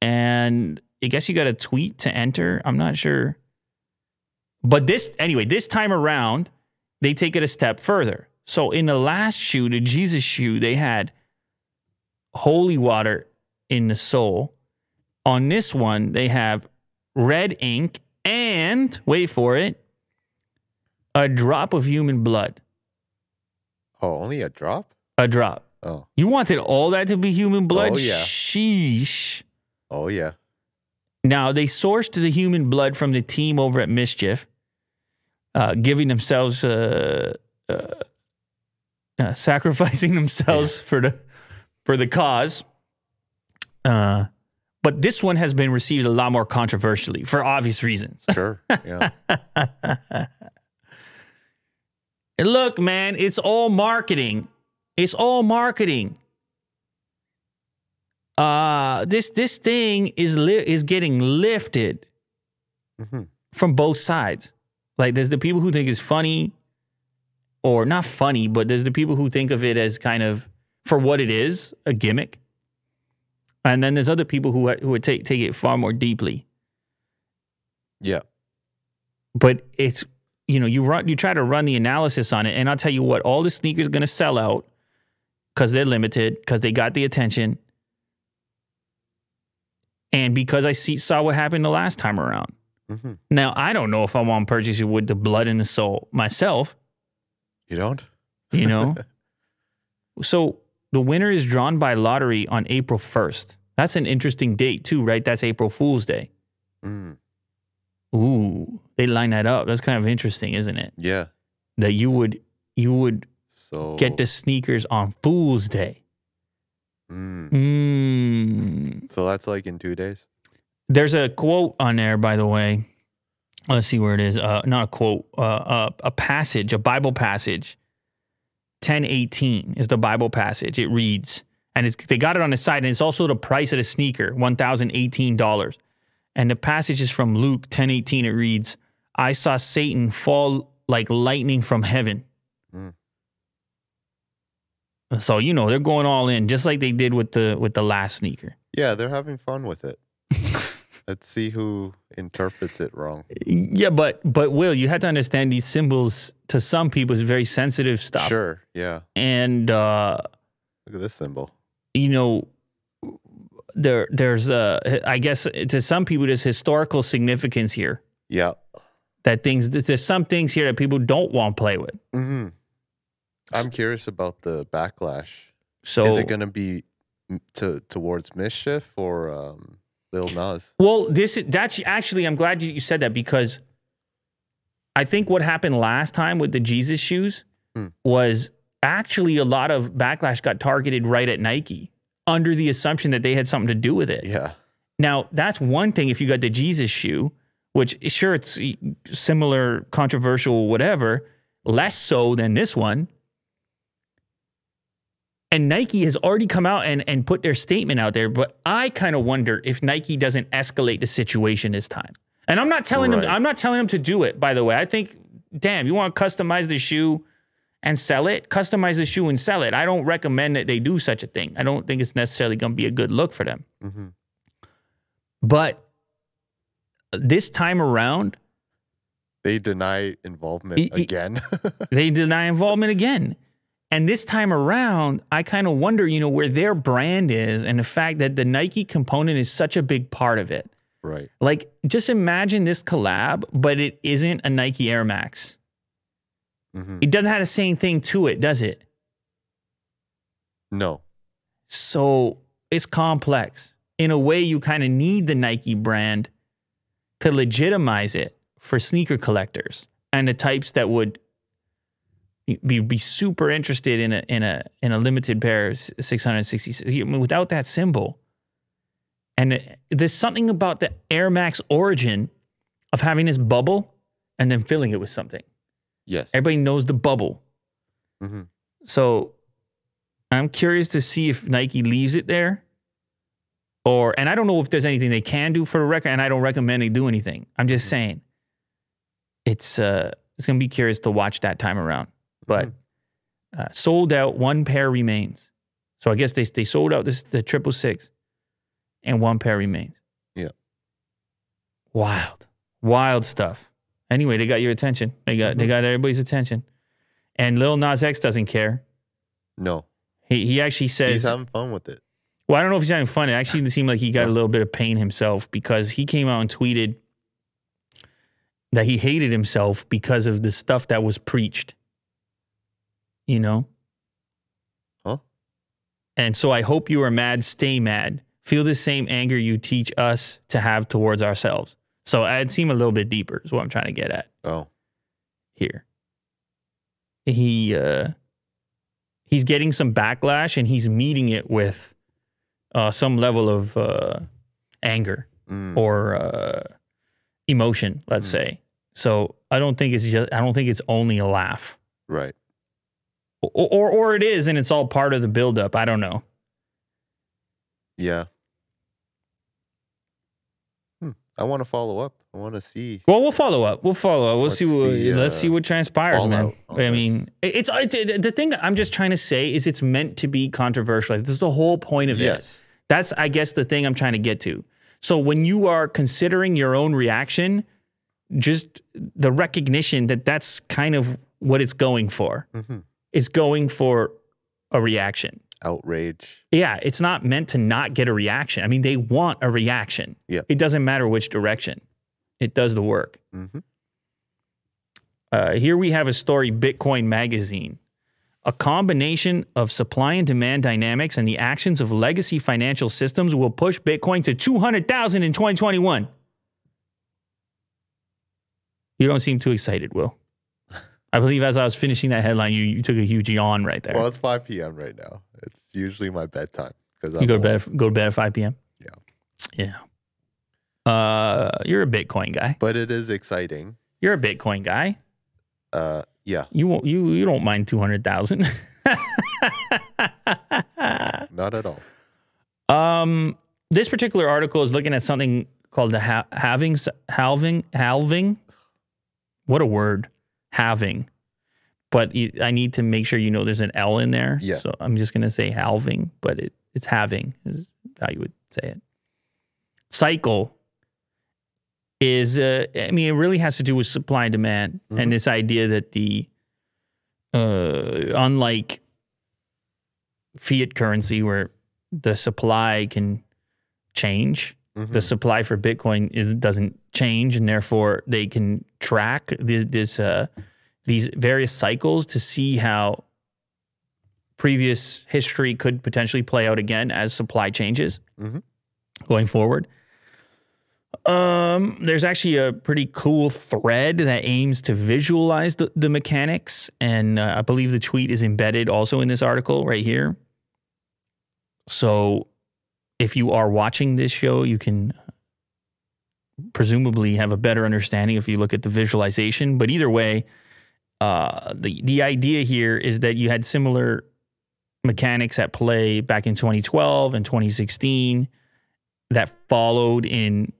And I guess you got a tweet to enter. I'm not sure. But this, anyway, this time around, they take it a step further. So in the last shoe, the Jesus shoe, they had holy water in the sole. On this one, they have red ink and, wait for it, a drop of human blood.
Oh, only a drop?
A drop.
Oh.
You wanted all that to be human blood?
Oh, yeah.
Sheesh.
Oh yeah.
Now, they sourced the human blood from the team over at MSCHF, uh, giving themselves, uh, uh, uh, sacrificing themselves for the for the cause. Uh, but this one has been received a lot more controversially for obvious reasons.
Sure. Yeah.
And look, man, it's all marketing. It's all marketing. Uh, this this thing is li- is getting lifted
hmm
from both sides. Like there's the people who think it's funny or not funny, but there's the people who think of it as kind of for what it is, a gimmick. And then there's other people who who would take take it far more deeply.
Yeah.
But it's you know, you run you try to run the analysis on it and I'll tell you what, all the sneakers going to sell out cuz they're limited, cuz they got the attention. And because I see saw what happened the last time around.
hmm
Now, I don't know if I want to purchase it with the blood in the soul myself,
You don't?
you know? so the winner is drawn by lottery on April 1st. That's an interesting date, too, right? That's April Fool's Day.
Mm.
Ooh, they line that up. That's kind of interesting, isn't it?
Yeah.
That you would you would
So
get the sneakers on Fool's Day.
Mm.
Mm.
So that's like in two days.
There's a quote on there, by the way. Let's see where it is. Uh, not a quote, uh, uh, a passage, a Bible passage. 1018 is the Bible passage. It reads, and it's, they got it on the side, and it's also the price of the sneaker, $1,018. And the passage is from Luke 1018. It reads, I saw Satan fall like lightning from heaven.
Mm.
So you know they're going all in, just like they did with the with the last sneaker.
Yeah, they're having fun with it. Let's see who interprets it wrong.
Yeah, but but Will, you had to understand these symbols to some people is very sensitive stuff.
Sure. Yeah.
And uh,
Look at this symbol.
you know, there there's uh I guess to some people there's historical significance here.
Yeah.
That things there's some things here that people don't want to play with.
hmm I'm curious about the backlash.
So
Is it going to be to towards MSCHF or um, Lil Nas?
Well, this is that's actually I'm glad you you said that because I think what happened last time with the Jesus shoes
Hmm.
was actually a lot of backlash got targeted right at Nike under the assumption that they had something to do with it.
Yeah.
Now, that's one thing if you got the Jesus shoe, which sure it's similar, controversial, whatever, less so than this one. And Nike has already come out and, and put their statement out there, but I kind of wonder if Nike doesn't escalate the situation this time. And I'm not telling
Right.
them I'm not telling them to do it, by the way. I think, damn, you want to customize the shoe and sell it, customize the shoe and sell it. I don't recommend that they do such a thing. I don't think it's necessarily going to be a good look for them.
hmm
But this time around,
They deny involvement again.
they deny involvement again. And this time around, I kind of wonder, you know, where their brand is and the fact that the Nike component is such a big part of it.
right.
Like, just imagine this collab, but it isn't a Nike Air Max.
hmm
It doesn't have the same thing to it, does it?
No.
So it's complex. In a way, you kind of need the Nike brand to legitimize it for sneaker collectors and the types that would be, be super interested in a in a in a limited pair of 666. I mean, without that symbol, and it- there's something about the Air Max origin of having this bubble and then filling it with something.
Yes.
Everybody knows the bubble.
hmm
So I'm curious to see if Nike leaves it there. Or and I don't know if there's anything they can do for the record, and I don't recommend they do anything. I'm just saying it's uh it's gonna be curious to watch that time around. But uh, sold out, one pair remains. So I guess they they sold out this the triple six, and one pair remains.
Yeah.
Wild, wild stuff. Anyway, they got your attention. They got they
Mhm.
got everybody's attention. And Lil Nas X doesn't care.
No.
He he actually says,
He's having fun with it.
well, I don't know if he's having fun. It actually seemed like he got a little bit of pain himself because he came out and tweeted that he hated himself because of the stuff that was preached. You know?
Huh?
And so I hope you are mad, stay mad. Feel the same anger you teach us to have towards ourselves. So I'd seem a little bit deeper, is what I'm trying to get at
Oh.
here. He uh he's getting some backlash and he's meeting it with uh some level of uh anger
Mm.
or uh emotion, let's
Mm.
say. So I don't think it's just I don't think it's only a laugh.
Right.
Or or, or it is and it's all part of the buildup. I don't know.
Yeah. Hmm. I want to follow up. I want to see.
Well, we'll follow up. We'll follow up. We'll see what
the,
let's
uh,
see what transpires, man. I mean, it's, it's the thing I'm just trying to say is it's meant to be controversial. This is the whole point of it.
Yes.
That's, I guess, the thing I'm trying to get to. So when you are considering your own reaction, just the recognition that that's kind of what it's going for.
hmm
It's going for a reaction.
Outrage.
Yeah, it's not meant to not get a reaction. I mean, they want a reaction.
Yeah.
It doesn't matter which direction. It does the work.
hmm
Uh, here we have a story, Bitcoin Magazine. A combination of supply and demand dynamics and the actions of legacy financial systems will push Bitcoin to 200,000 in 2021. You don't seem too excited, Will. I believe as I was finishing that headline, you, you took a huge yawn right there.
Well, it's 5 p.m. right now. It's usually my bedtime because
you go to bed. Go to bed at five p.m.
Yeah.
Yeah. Uh, you're a Bitcoin guy.
But it is exciting.
You're a Bitcoin guy.
Uh, yeah,
You won't. You you don't mind two hundred thousand.
not at all.
Um, this particular article is looking at something called the ha- halving, halving, halving. What a word, halving. But I need to make sure you know there's an L in there.
Yeah.
So I'm just gonna say halving, but it, it's having is how you would say it. Cycle is, uh, I mean, it really has to do with supply and demand,
Mhm.
and this idea that the, uh, unlike fiat currency where the supply can change.
Mhm.
The supply for Bitcoin is doesn't change, and therefore they can track the, this uh, these various cycles to see how previous history could potentially play out again as supply changes
Mhm.
going forward. Um, there's actually a pretty cool thread that aims to visualize the, the mechanics, and uh, I believe the tweet is embedded also in this article right here. So, if you are watching this show, you can presumably have a better understanding if you look at the visualization. But either way, uh, the the idea here is that you had similar mechanics at play back in 2012 and 2016 that followed in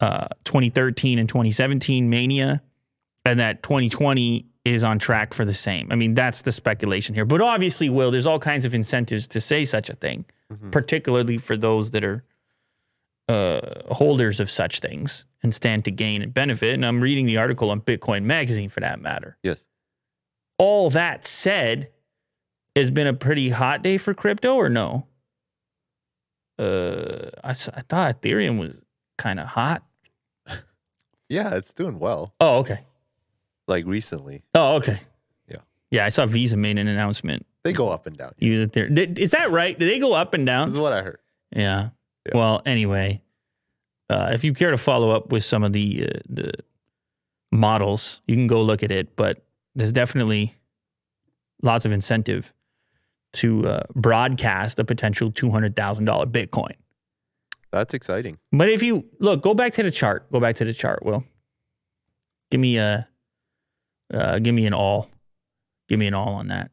uh, 2013 and 2017 mania, and that 2020 is on track for the same. I mean, that's the speculation here. But obviously, Will, there's all kinds of incentives to say such a thing,
Mhm.
particularly for those that are uh, holders of such things and stand to gain and benefit. And I'm reading the article on Bitcoin Magazine for that matter.
Yes.
All that said, has been a pretty hot day for crypto or no? Uh, I, I thought Ethereum was kind of hot.
Yeah, it's doing well.
Oh, okay.
Like recently,
Oh, okay.
Yeah.
Yeah, I saw Visa made an announcement.
They go up and down.
They're is that right? Do they go up and down?
This is what I heard.
Yeah.
Yeah.
Well, anyway, uh, if you care to follow up with some of the uh, the models, you can go look at it. But there's definitely lots of incentive to uh, broadcast a potential two hundred thousand dollar Bitcoin.
That's exciting.
But if you look, go back to the chart. Go back to the chart. Will give me a uh, give me an all. Give me an all on that.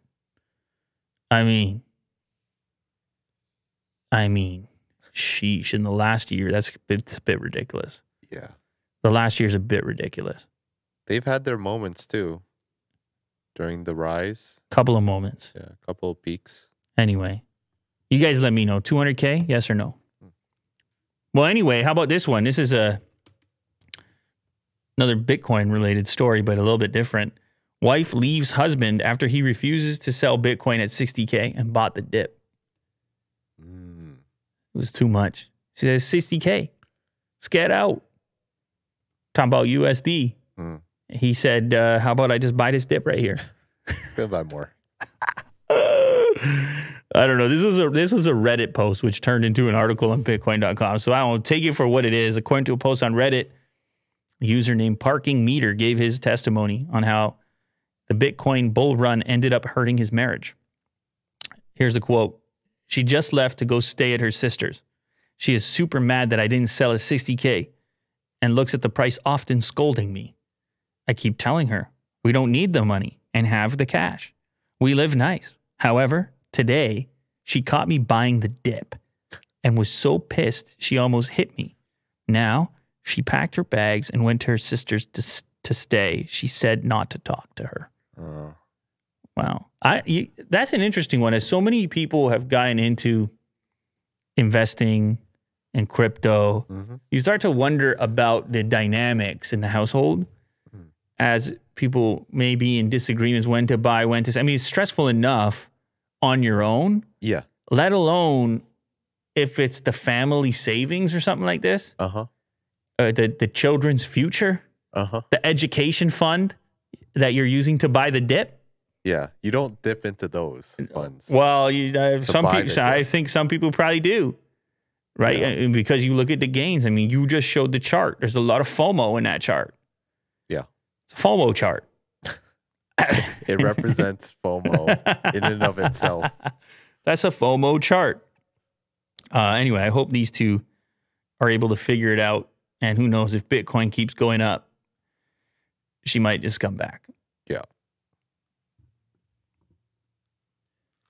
I mean, I mean, sheesh. In the last year, that's it's a bit ridiculous.
Yeah,
The last year's a bit ridiculous.
they've had their moments too during the rise.
Couple of moments.
Yeah, a couple of peaks.
Anyway, you guys let me know. 200K, yes or no? Hmm. Well, anyway, how about this one? This is a another Bitcoin related story, but a little bit different. Wife leaves husband after he refuses to sell Bitcoin at 60K and bought the dip.
Mm.
It was too much. She says 60K. Let's get out. Talking about USD.
Mm.
He said, uh, How about I just buy this dip right here?
Gonna buy more.
I don't know. This was a this was a Reddit post which turned into an article on Bitcoin.com. So I won't take it for what it is. According to a post on Reddit, a user named Parking Meter gave his testimony on how the Bitcoin bull run ended up hurting his marriage. Here's a quote: She just left to go stay at her sister's. She is super mad that I didn't sell at 60k, and looks at the price often, scolding me. I keep telling her we don't need the money and have the cash. We live nice. However, today she caught me buying the dip and was so pissed she almost hit me. Now she packed her bags and went to her sister's to, to stay. She said not to talk to her.
Uh,
Wow. I you, that's an interesting one. As so many people have gotten into investing in crypto,
mhm.
you start to wonder about the dynamics in the household
Mhm.
as people may be in disagreements when to buy, when to. I mean, it's stressful enough on your own,
Yeah.
let alone if it's the family savings or something like this,
Uh huh.
uh, the the children's future,
Uh huh.
the education fund that you're using to buy the dip.
Yeah, you don't dip into those uh, funds.
Well, you, uh, some people, I think some people probably do, right?
Yeah.
Because you look at the gains. I mean, you just showed the chart. There's a lot of FOMO in that chart.
Yeah,
it's a FOMO chart.
it represents FOMO in and of itself.
That's a FOMO chart. Uh, anyway, I hope these two are able to figure it out. And who knows if Bitcoin keeps going up she might just come back.
Yeah.